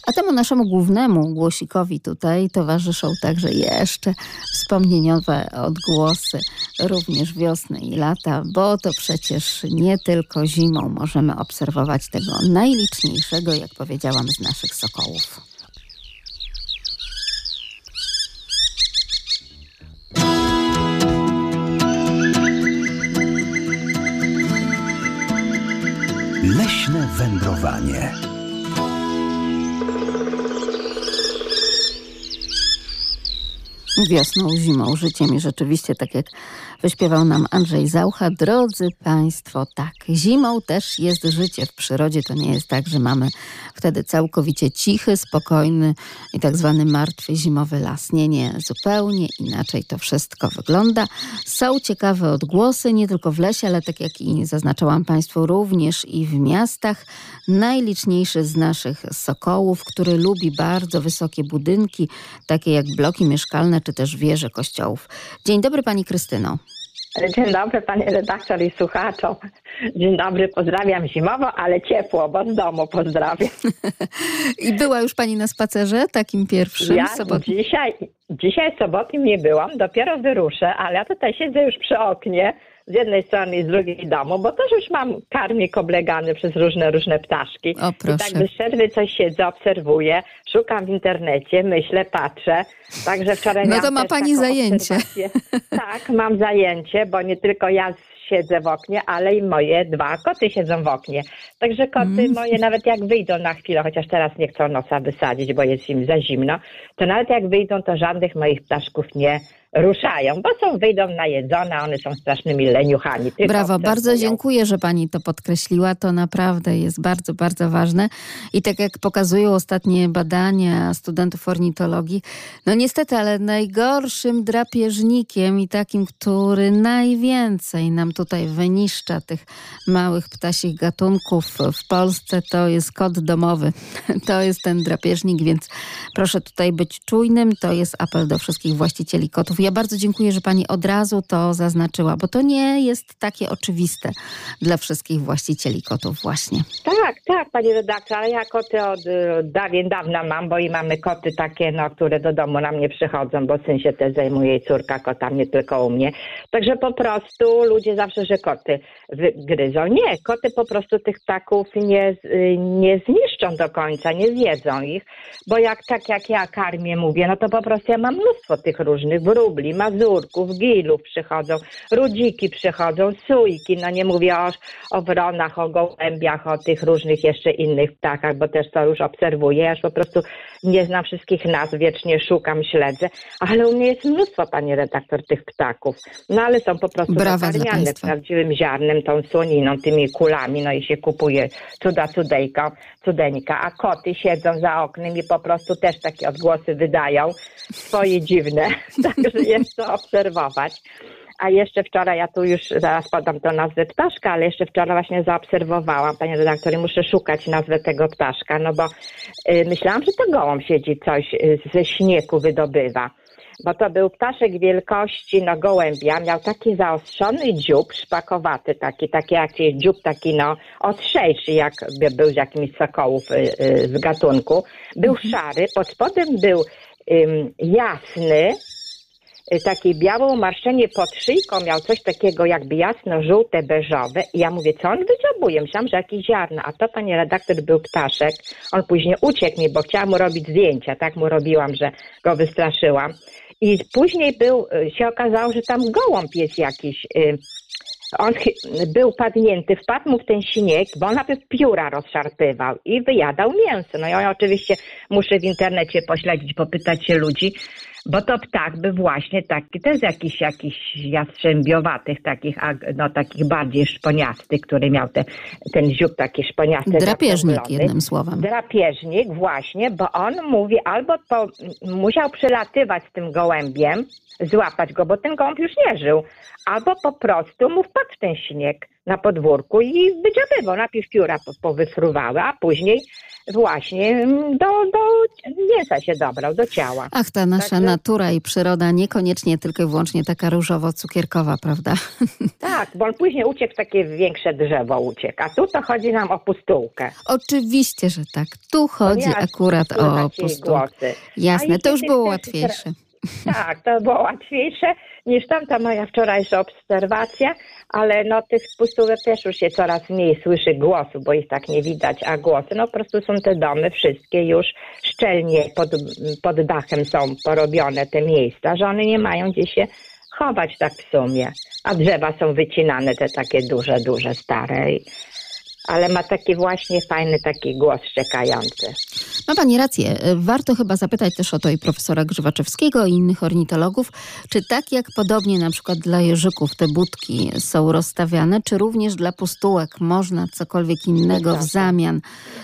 A temu naszemu głównemu głosikowi tutaj towarzyszą także jeszcze wspomnieniowe odgłosy również wiosny i lata, bo to przecież nie tylko zimą możemy obserwować tego najliczniejszego, jak powiedziałam, z naszych sokołów. Leśne wędrowanie. Wiosną, zimą, życiem i rzeczywiście tak jak wyśpiewał nam Andrzej Zaucha. Drodzy Państwo, tak, zimą też jest życie w przyrodzie. To nie jest tak, że mamy wtedy całkowicie cichy, spokojny i tak zwany martwy zimowy las. Nie, nie, zupełnie inaczej to wszystko wygląda. Są ciekawe odgłosy, nie tylko w lesie, ale tak jak i zaznaczałam Państwu, również i w miastach. Najliczniejszy z naszych sokołów, który lubi bardzo wysokie budynki, takie jak bloki mieszkalne czy też wieże kościołów. Dzień dobry Pani Krystyno. Dzień dobry panie redaktor i słuchaczom. Dzień dobry, pozdrawiam zimowo, ale ciepło, bo z domu pozdrawiam. [LAUGHS] I była już pani na spacerze takim pierwszym? Ja dzisiaj, dzisiaj sobotnim nie byłam, dopiero wyruszę, ale ja tutaj siedzę już przy oknie z jednej strony i z drugiej domu, bo też już mam karmik oblegany przez różne, różne ptaszki. O, proszę. I tak bez przerwy coś siedzę, obserwuję, szukam w internecie, myślę, patrzę. Także wczoraj No to ma pani zajęcie. Tak, mam zajęcie, bo nie tylko ja siedzę w oknie, ale i moje dwa koty siedzą w oknie. Także koty mm. moje nawet jak wyjdą na chwilę, chociaż teraz nie chcą nosa wysadzić, bo jest im za zimno, to nawet jak wyjdą, to żadnych moich ptaszków nie ruszają, bo są, wyjdą najedzone, one są strasznymi leniuchami. Brawo, bardzo dziękuję, że pani to podkreśliła. To naprawdę jest bardzo, bardzo ważne. I tak jak pokazują ostatnie badania studentów ornitologii, no niestety, ale najgorszym drapieżnikiem i takim, który najwięcej nam tutaj wyniszcza tych małych ptasich gatunków w Polsce, to jest kot domowy. [LAUGHS] To jest ten drapieżnik, więc proszę tutaj być czujnym. To jest apel do wszystkich właścicieli kotów ja bardzo dziękuję, że Pani od razu to zaznaczyła, bo to nie jest takie oczywiste dla wszystkich właścicieli kotów właśnie. Tak, tak, Pani redaktor, ale ja koty od dawien dawna mam, bo i mamy koty takie, no, które do domu nam nie przychodzą, bo syn się też zajmuje i córka kotami, nie tylko u mnie. Także po prostu ludzie zawsze, że koty gryzą. Nie, koty po prostu tych ptaków nie, nie zniszczą do końca, nie zjedzą ich, bo jak tak jak ja karmię mówię, no to po prostu ja mam mnóstwo tych różnych wróg, mazurków, gilów przychodzą, rudziki przychodzą, sujki, no nie mówię o, o wronach, o gołębiach, o tych różnych jeszcze innych ptakach, bo też to już obserwuję, już po prostu nie znam wszystkich nazw, wiecznie szukam, śledzę, ale u mnie jest mnóstwo, pani redaktor, tych ptaków, no ale są po prostu nakarmiane prawdziwym ziarnem, tą słoniną, tymi kulami, no i się kupuje cuda cudejka, cudeńka, a koty siedzą za oknem i po prostu też takie odgłosy wydają, swoje dziwne, [LAUGHS] także jest to obserwować. A jeszcze wczoraj, ja tu już zaraz podam to nazwę ptaszka, ale jeszcze wczoraj właśnie zaobserwowałam, panie redaktorze, muszę szukać nazwę tego ptaszka, no bo y, myślałam, że to gołąb siedzi coś y, ze śniegu wydobywa. Bo to był ptaszek wielkości no gołębia, miał taki zaostrzony dziób, szpakowaty taki, taki jak dziób taki no ostrzejszy, jak by był z jakimiś sokołów y, y, z gatunku. Był mhm. szary, pod spodem był jasny takie białą marszczenie pod szyjką, miał coś takiego jakby jasno-żółte, beżowe. I ja mówię, co on wydziobuje? Myślałam, że jakieś ziarna. A to, pani redaktor, był ptaszek. On później uciekł mi, bo chciałam mu robić zdjęcia. Tak mu robiłam, że go wystraszyłam. I później był, y, się okazało, że tam gołąb jest jakiś. y, On był padnięty, wpadł mu w ten śnieg, bo on najpierw pióra rozszarpywał i wyjadał mięso. No ja oczywiście muszę w internecie pośledzić, popytać się ludzi, bo to ptak by właśnie taki, jest jakiś, jakiś jastrzębiowatych, takich, no takich bardziej szponiastych, który miał te, ten dziób taki szponiasty. Drapieżnik, jednym słowem. Drapieżnik, właśnie, bo on mówi, albo m, musiał przelatywać z tym gołębiem, złapać go, bo ten gołąb już nie żył, albo po prostu mu wpadł w ten śnieg na podwórku i wydziobywał. Najpierw pióra po- powyfruwały, a później właśnie mm, do, do mięsa się dobrał, do ciała. Ach, ta nasza Także- natura i przyroda niekoniecznie tylko i wyłącznie taka różowo-cukierkowa, prawda? [LAUGHS] Tak, bo on później uciekł takie większe drzewo uciekł, a tu to chodzi nam o pustułkę. Oczywiście, że tak. Tu chodzi akurat o pustułkę. Jasne, to już było łatwiejsze. Tak, to było łatwiejsze niż tamta moja wczorajsza obserwacja, ale no tych spustówek też już się coraz mniej słyszy głosu, bo ich tak nie widać, a głosy, no po prostu są te domy wszystkie już szczelnie pod, pod dachem są porobione te miejsca, że one nie mają gdzie się chować tak w sumie, a drzewa są wycinane, te takie duże, duże, stare, ale ma taki właśnie fajny taki głos szczekający. Ma Pani rację. Warto chyba zapytać też o to i profesora Grzywaczewskiego i innych ornitologów, czy tak jak podobnie na przykład dla jeżyków te budki są rozstawiane, czy również dla pustułek można cokolwiek innego w zamian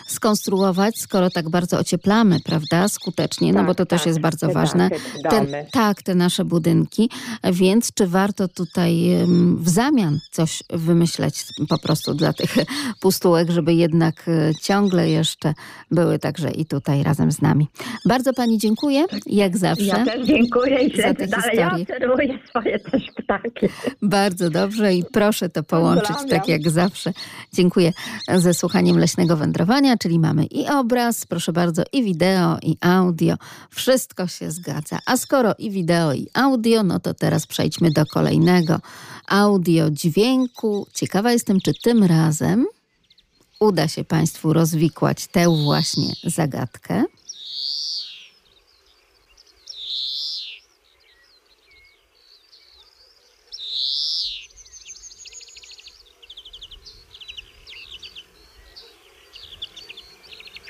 skonstruować, skoro tak bardzo ocieplamy, prawda, skutecznie, no Tak, bo to też tak, jest bardzo ważne. Te, tak, te nasze budynki, więc czy warto tutaj w zamian coś wymyśleć po prostu dla tych pustułek, żeby jednak e, ciągle jeszcze były także i tutaj razem z nami. Bardzo Pani dziękuję, jak zawsze. Ja też dziękuję i za te dalej. Ja obserwuję swoje też ptaki. Bardzo dobrze i proszę to połączyć tak jak zawsze. Dziękuję ze słuchaniem Leśnego Wędrowania, czyli mamy i obraz, proszę bardzo, i wideo, i audio. Wszystko się zgadza. A skoro i wideo, i audio, no to teraz przejdźmy do kolejnego audio dźwięku. Ciekawa jestem, czy tym razem uda się Państwu rozwikłać tę właśnie zagadkę.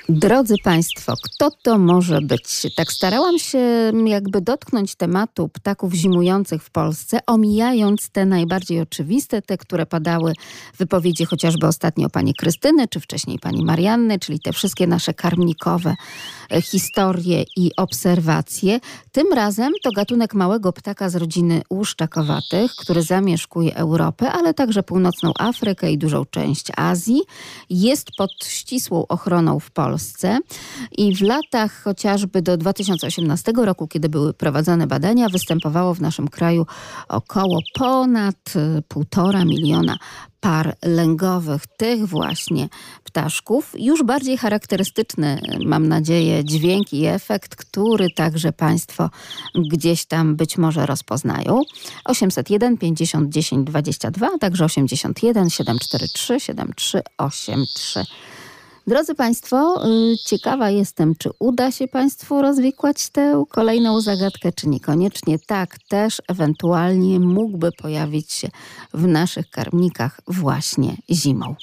Drodzy Państwo, kto to może być? Tak starałam się jakby dotknąć tematu ptaków zimujących w Polsce, omijając te najbardziej oczywiste, te, które padały w wypowiedzi chociażby ostatnio pani Krystyny, czy wcześniej pani Marianny, czyli te wszystkie nasze karmnikowe e, historie i obserwacje. Tym razem to gatunek małego ptaka z rodziny łuszczakowatych, który zamieszkuje Europę, ale także północną Afrykę i dużą część Azji. Jest pod ścisłą ochroną w Polsce i w latach chociażby do 2018 roku, kiedy były prowadzone badania, występowało w naszym kraju około ponad y, półtora miliona par lęgowych tych właśnie ptaszków. Już bardziej charakterystyczny, mam nadzieję, dźwięk i efekt, który także Państwo gdzieś tam być może rozpoznają. 801 50 10 22, a także 81 743 7383. Drodzy Państwo, y, ciekawa jestem, czy uda się Państwu rozwikłać tę kolejną zagadkę, czy niekoniecznie. Tak, też ewentualnie mógłby pojawić się w naszych karmnikach właśnie zimą.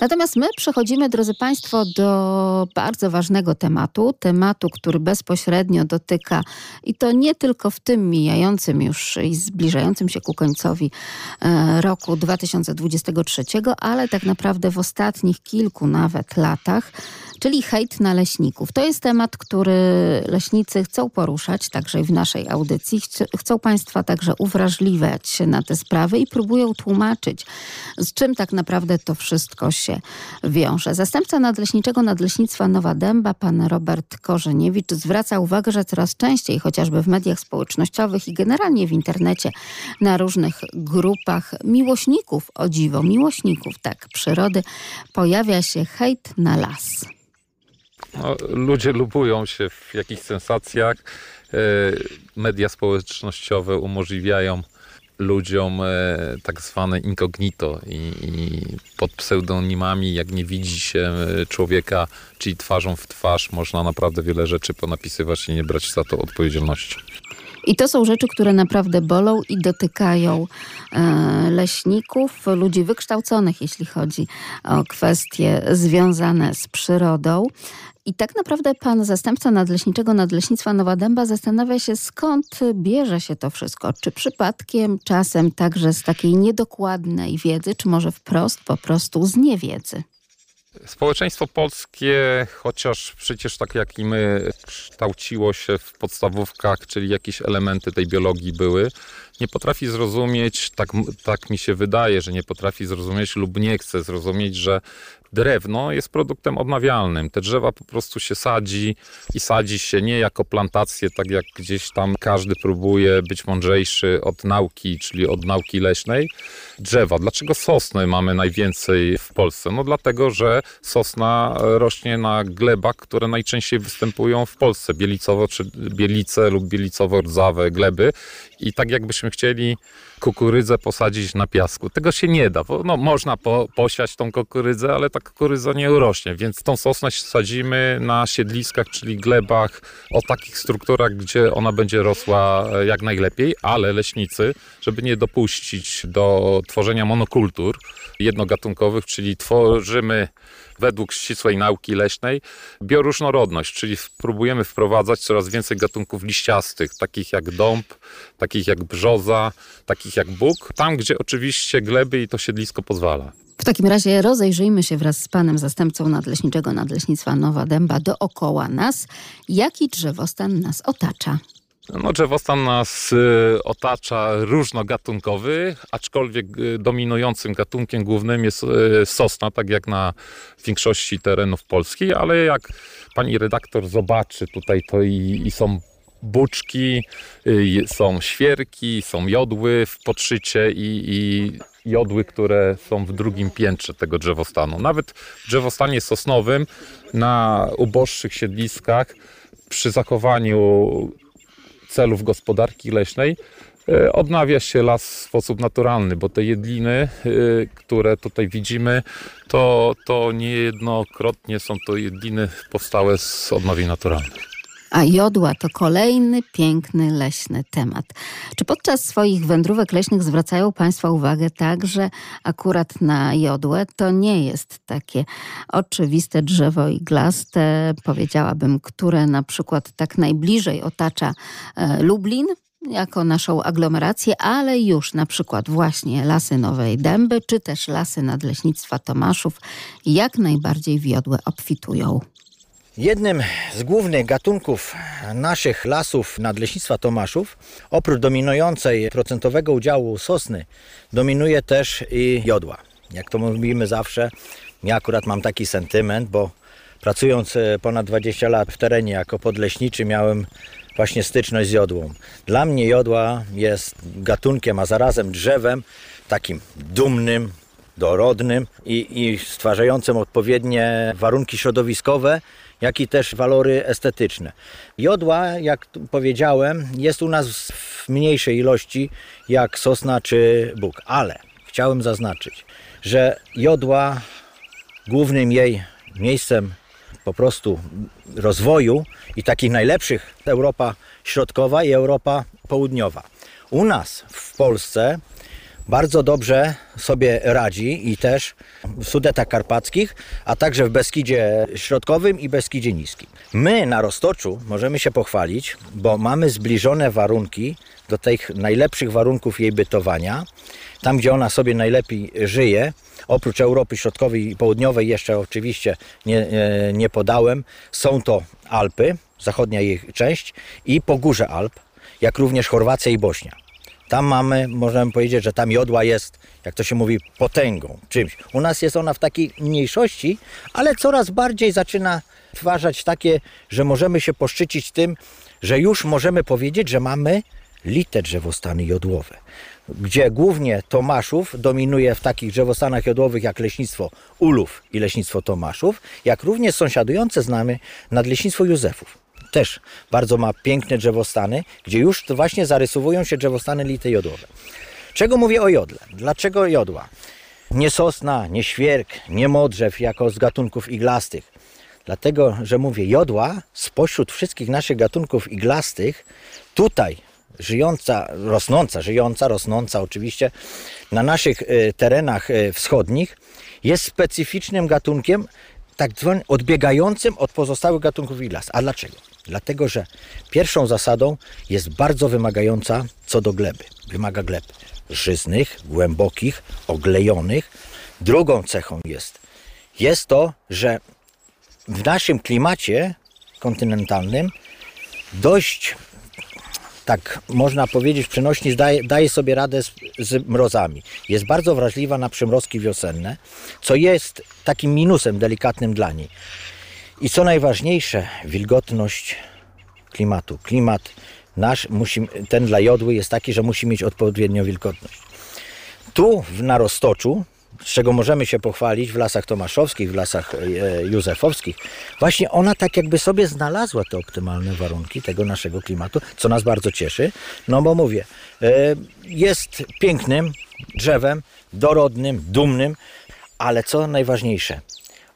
Natomiast my przechodzimy, drodzy Państwo, do bardzo ważnego tematu, tematu, który bezpośrednio dotyka i to nie tylko w tym mijającym już i zbliżającym się ku końcowi e, roku 2023, ale tak naprawdę w ostatnich kilku nawet latach, czyli hejt na leśników. To jest temat, który leśnicy chcą poruszać, także w naszej audycji. Chc- Chcą Państwa także uwrażliwiać się na te sprawy i próbują tłumaczyć, z czym tak naprawdę to wszystko się wiąże. Zastępca nadleśniczego Nadleśnictwa Nowa Dęba, pan Robert Korzeniewicz, zwraca uwagę, że coraz częściej, chociażby w mediach społecznościowych i generalnie w internecie, na różnych grupach miłośników, o dziwo, miłośników, tak, przyrody, pojawia się hejt na las. No, ludzie lubują się w jakichś sensacjach. E, Media społecznościowe umożliwiają ludziom e, tak zwane incognito i, i pod pseudonimami, jak nie widzi się e, człowieka, czyli twarzą w twarz, można naprawdę wiele rzeczy ponapisywać i nie brać za to odpowiedzialności. I to są rzeczy, które naprawdę bolą i dotykają e, leśników, ludzi wykształconych, jeśli chodzi o kwestie związane z przyrodą. I tak naprawdę pan zastępca nadleśniczego Nadleśnictwa Nowa Dęba zastanawia się, skąd bierze się to wszystko. Czy przypadkiem czasem także z takiej niedokładnej wiedzy, czy może wprost po prostu z niewiedzy? Społeczeństwo polskie, chociaż przecież tak jak i my kształciło się w podstawówkach, czyli jakieś elementy tej biologii były, nie potrafi zrozumieć, tak, tak mi się wydaje, że nie potrafi zrozumieć lub nie chce zrozumieć, że drewno jest produktem odnawialnym. Te drzewa po prostu się sadzi i sadzi się nie jako plantacje, tak jak gdzieś tam każdy próbuje być mądrzejszy od nauki, czyli od nauki leśnej. Drzewa. Dlaczego sosny mamy najwięcej w Polsce? No dlatego, że sosna rośnie na glebach, które najczęściej występują w Polsce. Bielicowo czy bielice lub bielicowo-rdzawe gleby. I tak jakbyśmy chcieli kukurydzę posadzić na piasku. Tego się nie da. Bo, no, można po, posiać tą kukurydzę, ale ta kukurydza nie urośnie, więc tą sosnę sadzimy na siedliskach, czyli glebach o takich strukturach, gdzie ona będzie rosła e, jak najlepiej, ale leśnicy, żeby nie dopuścić do tworzenia monokultur jednogatunkowych, czyli tworzymy według ścisłej nauki leśnej bioróżnorodność, czyli próbujemy wprowadzać coraz więcej gatunków liściastych, takich jak dąb, takich jak brzoza, takich jak bóg, tam gdzie oczywiście gleby i to siedlisko pozwala. W takim razie rozejrzyjmy się wraz z panem zastępcą nadleśniczego Nadleśnictwa Nowa Dęba dookoła nas. Jaki drzewostan nas otacza? No, drzewostan nas y, otacza różnogatunkowy, aczkolwiek y, dominującym gatunkiem głównym jest y, sosna, tak jak na większości terenów Polski, ale jak pani redaktor zobaczy tutaj, to i, i są buczki, y, są świerki, są jodły w podszycie i, i jodły, które są w drugim piętrze tego drzewostanu. Nawet w drzewostanie sosnowym na uboższych siedliskach przy zachowaniu celów gospodarki leśnej e, odnawia się las w sposób naturalny, bo te jedliny, e, które tutaj widzimy, to, to niejednokrotnie są to jedliny powstałe z odnowień naturalnych. A jodła to kolejny piękny leśny temat. Czy podczas swoich wędrówek leśnych zwracają Państwo uwagę także akurat na jodłę? To nie jest takie oczywiste drzewo iglaste, powiedziałabym, które na przykład tak najbliżej otacza e, Lublin, jako naszą aglomerację, ale już na przykład właśnie lasy Nowej Dęby, czy też lasy Nadleśnictwa Tomaszów jak najbardziej wiodłe obfitują. Jednym z głównych gatunków naszych lasów nadleśnictwa Tomaszów, oprócz dominującej procentowego udziału sosny, dominuje też i jodła. Jak to mówimy zawsze, ja akurat mam taki sentyment, bo pracując e, ponad 20 lat w terenie jako podleśniczy miałem właśnie styczność z jodłą. Dla mnie jodła jest gatunkiem, a zarazem drzewem takim dumnym, dorodnym i, i stwarzającym odpowiednie warunki środowiskowe, jak i też walory estetyczne. Jodła, jak powiedziałem, jest u nas w mniejszej ilości jak sosna czy bóg, ale chciałem zaznaczyć, że jodła głównym jej miejscem po prostu rozwoju i takich najlepszych Europa Środkowa i Europa Południowa. U nas w Polsce bardzo dobrze sobie radzi i też w Sudetach Karpackich, a także w Beskidzie Środkowym i Beskidzie Niskim. My na Roztoczu możemy się pochwalić, bo mamy zbliżone warunki do tych najlepszych warunków jej bytowania. Tam, gdzie ona sobie najlepiej żyje, oprócz Europy Środkowej i Południowej, jeszcze oczywiście nie, nie podałem, są to Alpy, zachodnia ich część i Pogórze Alp, jak również Chorwacja i Bośnia. Tam mamy, możemy powiedzieć, że tam jodła jest, jak to się mówi, potęgą, czymś. U nas jest ona w takiej mniejszości, ale coraz bardziej zaczyna twarzać takie, że możemy się poszczycić tym, że już możemy powiedzieć, że mamy lite drzewostany jodłowe, gdzie głównie Tomaszów dominuje w takich drzewostanach jodłowych jak leśnictwo Ulów i leśnictwo Tomaszów, jak również sąsiadujące z nami nadleśnictwo Józefów. Też bardzo ma piękne drzewostany, gdzie już to właśnie zarysowują się drzewostany lite jodłowe. Czego mówię o jodle? Dlaczego jodła? Nie sosna, nie świerk, nie modrzew jako z gatunków iglastych. Dlatego, że mówię jodła spośród wszystkich naszych gatunków iglastych, tutaj żyjąca, rosnąca, żyjąca, rosnąca oczywiście na naszych y, terenach y, wschodnich, jest specyficznym gatunkiem, tak zwanym odbiegającym od pozostałych gatunków iglas. A dlaczego? Dlatego, że pierwszą zasadą jest bardzo wymagająca co do gleby. Wymaga gleb żyznych, głębokich, oglejonych. Drugą cechą jest, jest to, że w naszym klimacie kontynentalnym dość, tak można powiedzieć, przenośni daje, daje sobie radę z, z mrozami. Jest bardzo wrażliwa na przymrozki wiosenne, co jest takim minusem delikatnym dla niej. I co najważniejsze, wilgotność klimatu. Klimat nasz, musi, ten dla jodły jest taki, że musi mieć odpowiednią wilgotność. Tu w Narostoczu, z czego możemy się pochwalić w lasach tomaszowskich, w lasach e, józefowskich, właśnie ona tak jakby sobie znalazła te optymalne warunki tego naszego klimatu, co nas bardzo cieszy, no bo mówię, e, jest pięknym drzewem, dorodnym, dumnym, ale co najważniejsze,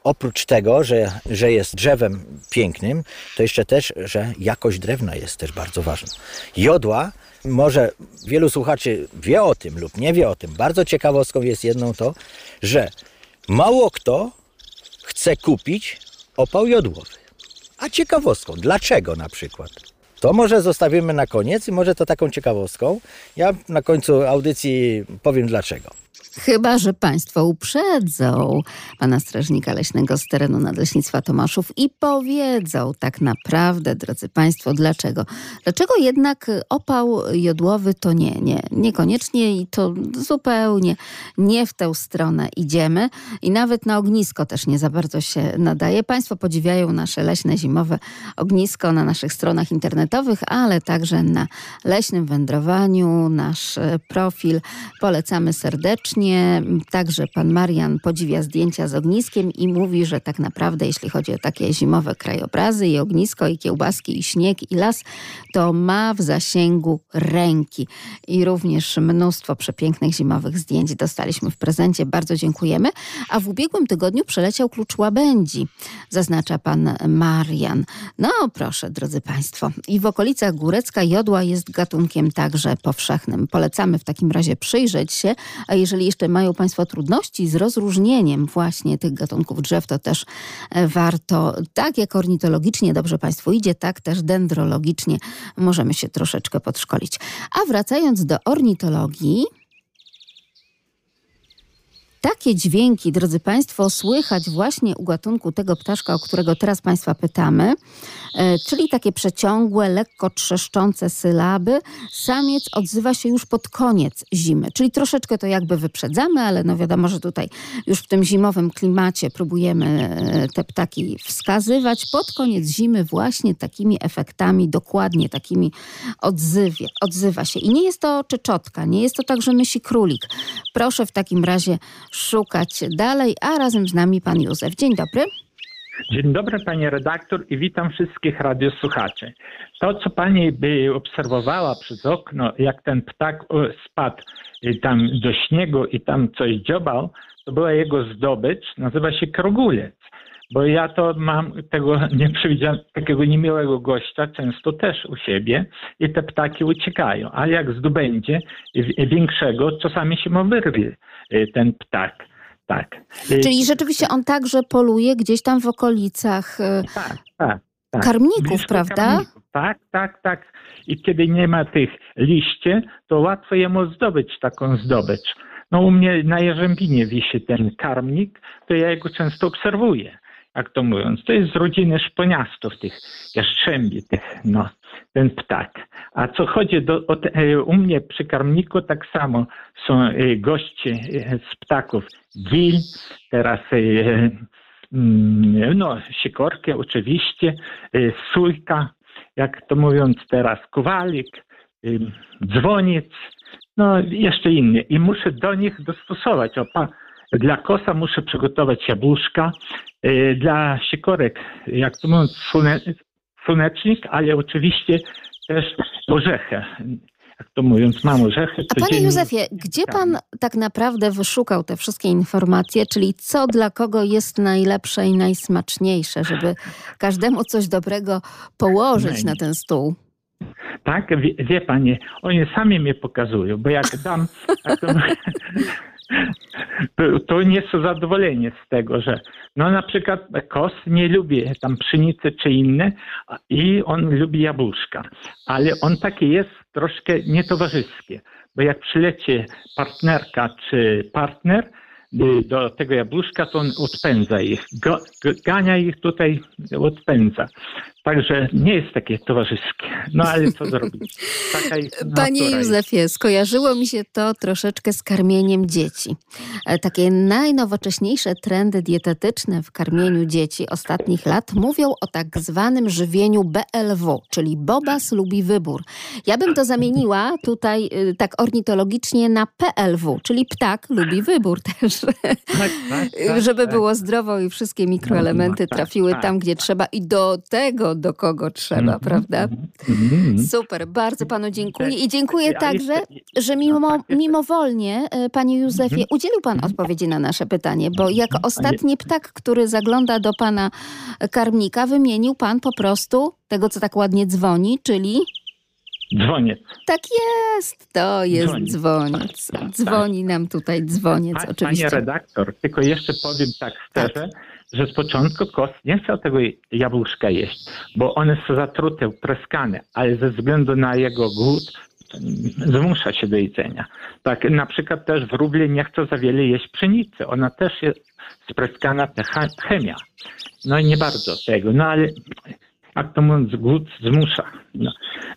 oprócz tego, że, że jest drzewem pięknym, to jeszcze też, że jakość drewna jest też bardzo ważna. Jodła, może wielu słuchaczy wie o tym lub nie wie o tym, bardzo ciekawostką jest jedną to, że mało kto chce kupić opał jodłowy. A ciekawostką, dlaczego na przykład? To może zostawimy na koniec i może to taką ciekawostką. Ja na końcu audycji powiem dlaczego. Chyba, że Państwo uprzedzą pana strażnika leśnego z terenu Nadleśnictwa Tomaszów i powiedzą tak naprawdę, drodzy Państwo, dlaczego. Dlaczego jednak opał jodłowy to nie, nie, niekoniecznie i to zupełnie nie w tę stronę idziemy i nawet na ognisko też nie za bardzo się nadaje. Państwo podziwiają nasze leśne zimowe ognisko na naszych stronach internetowych, ale także na leśnym wędrowaniu, nasz profil polecamy serdecznie Także pan Marian podziwia zdjęcia z ogniskiem i mówi, że tak naprawdę, jeśli chodzi o takie zimowe krajobrazy i ognisko, i kiełbaski, i śnieg, i las, to ma w zasięgu ręki. I również mnóstwo przepięknych zimowych zdjęć dostaliśmy w prezencie. Bardzo dziękujemy. A w ubiegłym tygodniu przeleciał klucz łabędzi, zaznacza pan Marian. No proszę, drodzy państwo. I w okolicach Górecka jodła jest gatunkiem także powszechnym. Polecamy w takim razie przyjrzeć się, a jeżeli jeszcze mają Państwo trudności z rozróżnieniem właśnie tych gatunków drzew, to też e, warto, tak jak ornitologicznie dobrze Państwu idzie, tak też dendrologicznie możemy się troszeczkę podszkolić. A wracając do ornitologii, takie dźwięki, drodzy Państwo, słychać właśnie u gatunku tego ptaszka, o którego teraz Państwa pytamy, e, czyli takie przeciągłe, lekko trzeszczące sylaby. Samiec odzywa się już pod koniec zimy, czyli troszeczkę to jakby wyprzedzamy, ale no wiadomo, że tutaj już w tym zimowym klimacie próbujemy e, te ptaki wskazywać. Pod koniec zimy właśnie takimi efektami, dokładnie takimi odzywie, odzywa się. I nie jest to czeczotka, nie jest to także myśli królik. Proszę w takim razie szukać dalej, a razem z nami pan Józef. Dzień dobry. Dzień dobry pani redaktor i witam wszystkich radiosłuchaczy. To, co pani by obserwowała przez okno, jak ten ptak spadł tam do śniegu i tam coś dziobał, to była jego zdobycz, nazywa się krogulec. Bo ja to mam tego [LAUGHS] nieprzewidzianego, takiego niemiłego gościa często też u siebie i te ptaki uciekają. A jak zdobędzie większego, czasami się mu wyrwie y, ten ptak. Tak. Y, Czyli rzeczywiście on także poluje gdzieś tam w okolicach y, tak, tak, tak. karmników, prawda? Karmników. Tak, tak, tak. I kiedy nie ma tych liści, to łatwo jemu zdobyć taką zdobycz. No u mnie na Jerzębinie wisi ten karmnik, to ja jego często obserwuję jak to mówiąc. To jest z rodziny szponiastów, tych jaszczębi, tych, no, ten ptak. A co chodzi do, o e, u mnie przy karmniku, tak samo są e, goście e, z ptaków gil, teraz mm, no, sikorki oczywiście, sójka, jak to mówiąc teraz, kowalik, ym, dzwoniec, no jeszcze inne. I muszę do nich dostosować. O, pa, dla kosa muszę przygotować jabłuszka, y, dla sikorek, jak to mówiąc, słone, słonecznik, ale oczywiście też orzechy. Jak to mówiąc, mam orzechy. A panie Józefie, gdzie pan tak naprawdę wyszukał te wszystkie informacje, czyli co dla kogo jest najlepsze i najsmaczniejsze, żeby każdemu coś dobrego położyć na ten stół? Tak, wie, wie panie, oni sami mnie pokazują, bo jak dam, jak [LAUGHS] to, to, nie są zadowoleni z tego, że no na przykład kos nie lubi tam pszenicy czy inne i on lubi jabłuszka, ale on taki jest troszkę nietowarzyskie, bo jak przylecie partnerka czy partner y, do tego jabłuszka, to on odpędza ich, gania ich tutaj, odpędza. Także nie jest takie towarzyskie. No ale co zrobić? Taka jest Panie Józefie, skojarzyło mi się to troszeczkę z karmieniem dzieci. E, Takie najnowocześniejsze trendy dietetyczne w karmieniu dzieci ostatnich lat mówią o tak zwanym żywieniu BLW, czyli Bobas lubi wybór. Ja bym to zamieniła tutaj y, tak ornitologicznie na PLW, czyli ptak lubi wybór [LAUGHS] też. Żeby było zdrowo i wszystkie mikroelementy tak, trafiły tak, tam, gdzie trzeba i do tego, do kogo trzeba, prawda? Mhm. Super, bardzo panu dziękuję i dziękuję tak, także, jeszcze- że mimo, mimowolnie, e, panie Józefie, Mhm. udzielił pan odpowiedzi na nasze pytanie, bo jako ostatni ptak, który zagląda do pana karmnika, wymienił pan po prostu tego, co tak ładnie dzwoni, czyli Dzwoniec. tak jest, to jest Dzwoni. dzwoniec. Dzwoni nam tutaj dzwoniec, oczywiście. Panie redaktor, tylko jeszcze powiem tak szczerze, że z początku kos nie chciał tego jabłuszka jeść, bo one są zatrute, preskane, ale ze względu na jego głód zmusza się do jedzenia. Tak, na przykład też wróble nie chcą za wiele jeść pszenicy. Ona też jest spreskana te cha- chemia. No i nie bardzo tego, no ale jak to mówiąc, głód zmusza. No,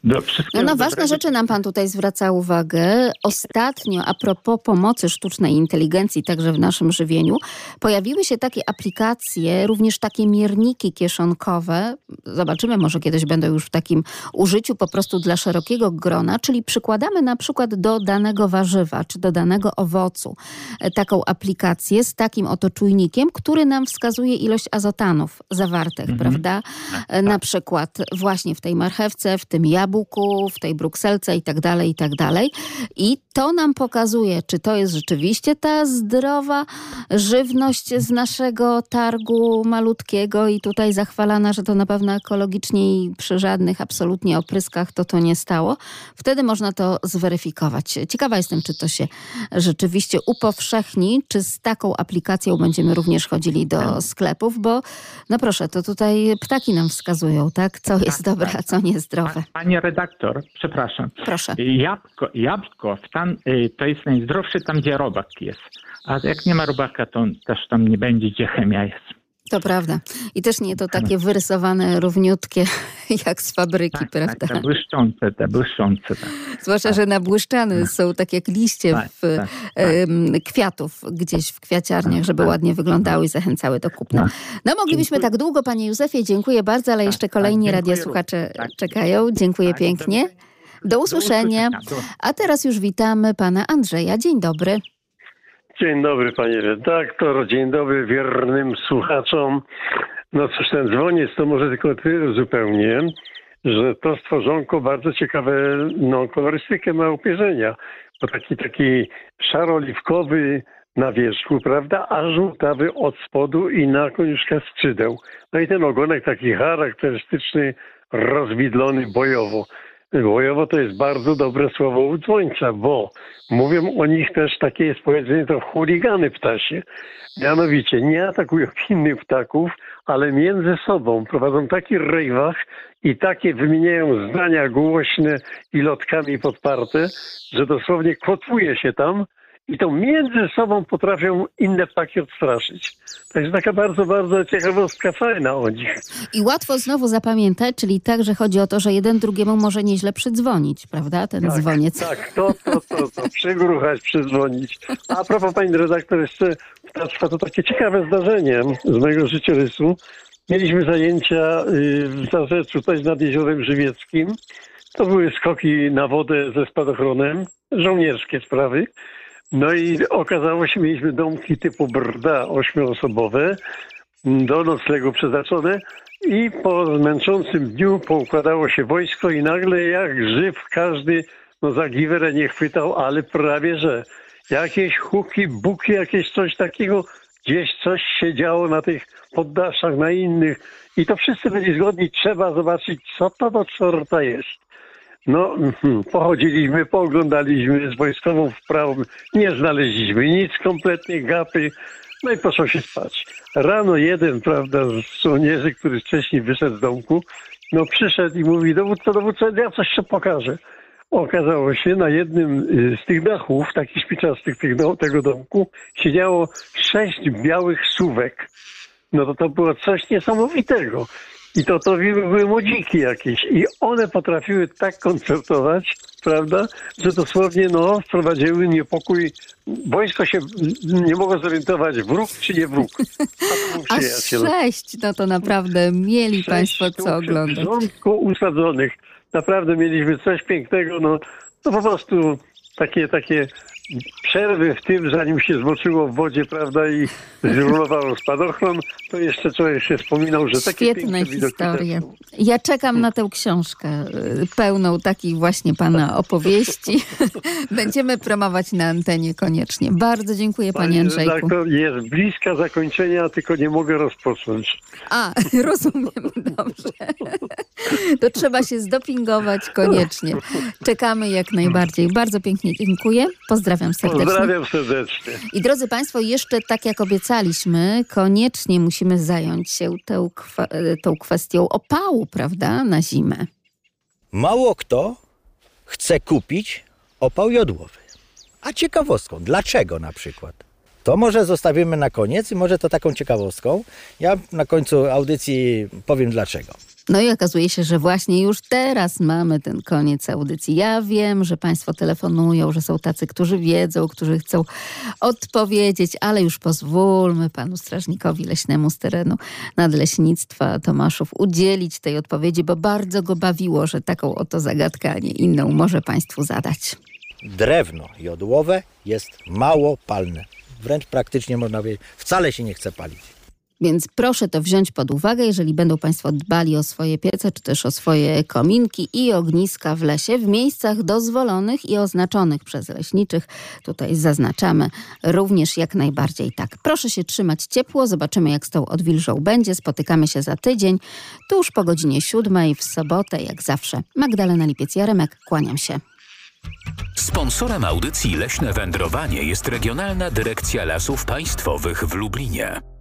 do No na ważne dobrego rzeczy nam pan tutaj zwraca uwagę. Ostatnio, a propos pomocy sztucznej inteligencji, także w naszym żywieniu, pojawiły się takie aplikacje, również takie mierniki kieszonkowe. Zobaczymy, może kiedyś będą już w takim użyciu po prostu dla szerokiego grona, czyli przykładamy na przykład do danego warzywa czy do danego owocu e, taką aplikację z takim oto czujnikiem, który nam wskazuje ilość azotanów zawartych, prawda? E, Na przykład właśnie w tej marchewce, w tym jabłku, w tej brukselce i tak dalej, i tak dalej. I to nam pokazuje, czy to jest rzeczywiście ta zdrowa żywność z naszego targu malutkiego i tutaj zachwalana, że to na pewno ekologicznie i przy żadnych absolutnie opryskach to to nie stało. Wtedy można to zweryfikować. Ciekawa jestem, czy to się rzeczywiście upowszechni, czy z taką aplikacją będziemy również chodzili do sklepów, bo no proszę, to tutaj ptaki nam wskazują, tak? Co jest dobre, a co niezdrowe. Panie redaktor, przepraszam. Proszę. Jabłko, jabłko tam, y, to jest najzdrowsze tam, gdzie robak jest. A jak nie ma robaka, to też tam nie będzie, gdzie chemia jest. To prawda. I też nie to takie wyrysowane równiutkie [LAUGHS] jak z fabryki, prawda? Te błyszczące, te błyszczące. Tak. Zwłaszcza, że nabłyszczane są tak jak liście Tak, w, tak, kwiatów gdzieś w kwiaciarniach, żeby ładnie wyglądały i zachęcały do kupna. No moglibyśmy tak długo, panie Józefie, dziękuję bardzo, ale jeszcze kolejni dziękuję radiosłuchacze czekają. Dziękuję pięknie. Do usłyszenia. A teraz już witamy pana Andrzeja. Dzień dobry. Dzień dobry panie redaktor, dzień dobry wiernym słuchaczom. No cóż, ten dzwoniec to może tylko tyle zupełnie, że to stworzonko bardzo ciekawe no, kolorystykę ma upierzenia. Bo taki, taki szaro-oliwkowy na wierzchu, prawda, a żółtawy od spodu i na koniuszka skrzydeł. No i ten ogonek taki charakterystyczny, rozwidlony bojowo. Bojowo to jest bardzo dobre słowo u dzwońca, bo mówią o nich też takie jest powiedzenie to chuligany ptasie. Mianowicie nie atakują [LAUGHS] innych ptaków, ale między sobą prowadzą taki rejwach i takie wymieniają zdania głośne i lotkami podparte, że dosłownie kotwuje się tam i to między sobą potrafią inne ptaki odstraszyć. To jest taka bardzo, bardzo ciekawostka fajna o nich. I łatwo znowu zapamiętać, czyli tak, że chodzi o to, że jeden drugiemu może nieźle przydzwonić, prawda? Ten dzwoniec. Tak, to, to, to, to, przygruchać, przydzwonić. A propos pani redaktor, jeszcze ptactwa, to takie ciekawe zdarzenie z mojego życiorysu. Mieliśmy zajęcia y, w Zarzeczu, tutaj nad Jeziorem Żywieckim To były skoki na wodę ze spadochronem, żołnierskie sprawy. No i okazało się, mieliśmy domki typu brda ośmioosobowe, do noclegu przeznaczone i po męczącym dniu poukładało się wojsko i nagle jak żyw każdy no za giwerę nie chwytał, ale prawie że jakieś huki, buki, jakieś coś takiego, gdzieś coś się działo na tych poddaszach, na innych i to wszyscy byli zgodni, trzeba zobaczyć, co to do czorta jest. No, [LAUGHS] pochodziliśmy, pooglądaliśmy z wojskową wprawą, nie znaleźliśmy nic kompletnie, gapy, no i poszło się spać. Rano jeden, prawda, z żołnierzy, który wcześniej wyszedł z domku, no przyszedł i mówi, dowódco, dowódco, ja coś się pokażę. Okazało się, na jednym y, z tych dachów, takich szpiczastych tego domku, siedziało sześć białych suwek. No to to było coś niesamowitego. I to, to były młodziki jakieś. I one potrafiły tak koncertować, prawda, że dosłownie no, wprowadziły niepokój. Wojsko się nie mogło zorientować, wróg czy nie wróg. [LAUGHS] A sześć, no to naprawdę mieli sześć Państwo co oglądać. W porządku usadzonych. Naprawdę mieliśmy coś pięknego. No, no po prostu takie, takie przerwy w tym, zanim się zmoczyło w wodzie, prawda, i zrulowało spadochron, to jeszcze człowiek się wspominał, że takie Świetne historie. Ja czekam na tę książkę y, pełną takich właśnie pana opowieści. [LAUGHS] Będziemy promować na antenie koniecznie. Bardzo dziękuję panie, panie Andrzejku. Jest bliska zakończenia, tylko nie mogę rozpocząć. A, [LAUGHS] rozumiem, dobrze. [LAUGHS] To trzeba się zdopingować koniecznie. Czekamy jak najbardziej. Bardzo pięknie dziękuję. Pozdrawiam serdecznie. Pozdrawiam serdecznie. I drodzy Państwo, jeszcze tak jak obiecaliśmy, koniecznie musimy zająć się tą, tą kwestią opału, prawda, na zimę. Mało kto chce kupić opał jodłowy. A ciekawostką, dlaczego na przykład? To może zostawimy na koniec i może to taką ciekawostką. Ja na końcu audycji powiem dlaczego. No i okazuje się, że właśnie już teraz mamy ten koniec audycji. Ja wiem, że Państwo telefonują, że są tacy, którzy wiedzą, którzy chcą odpowiedzieć, ale już pozwólmy panu strażnikowi leśnemu z terenu nadleśnictwa Tomaszów udzielić tej odpowiedzi, bo bardzo go bawiło, że taką oto zagadkę, a nie inną może Państwu zadać. Drewno jodłowe jest mało palne. Wręcz praktycznie można powiedzieć, wcale się nie chce palić. Więc proszę to wziąć pod uwagę, jeżeli będą Państwo dbali o swoje piece, czy też o swoje kominki i ogniska w lesie, w miejscach dozwolonych i oznaczonych przez leśniczych. Tutaj zaznaczamy również jak najbardziej tak. Proszę się trzymać ciepło, zobaczymy jak z tą odwilżą będzie. Spotykamy się za tydzień, tuż po godzinie siódmej w sobotę, jak zawsze. Magdalena Lipiec-Jaremek, kłaniam się. Sponsorem audycji Leśne Wędrowanie jest Regionalna Dyrekcja Lasów Państwowych w Lublinie.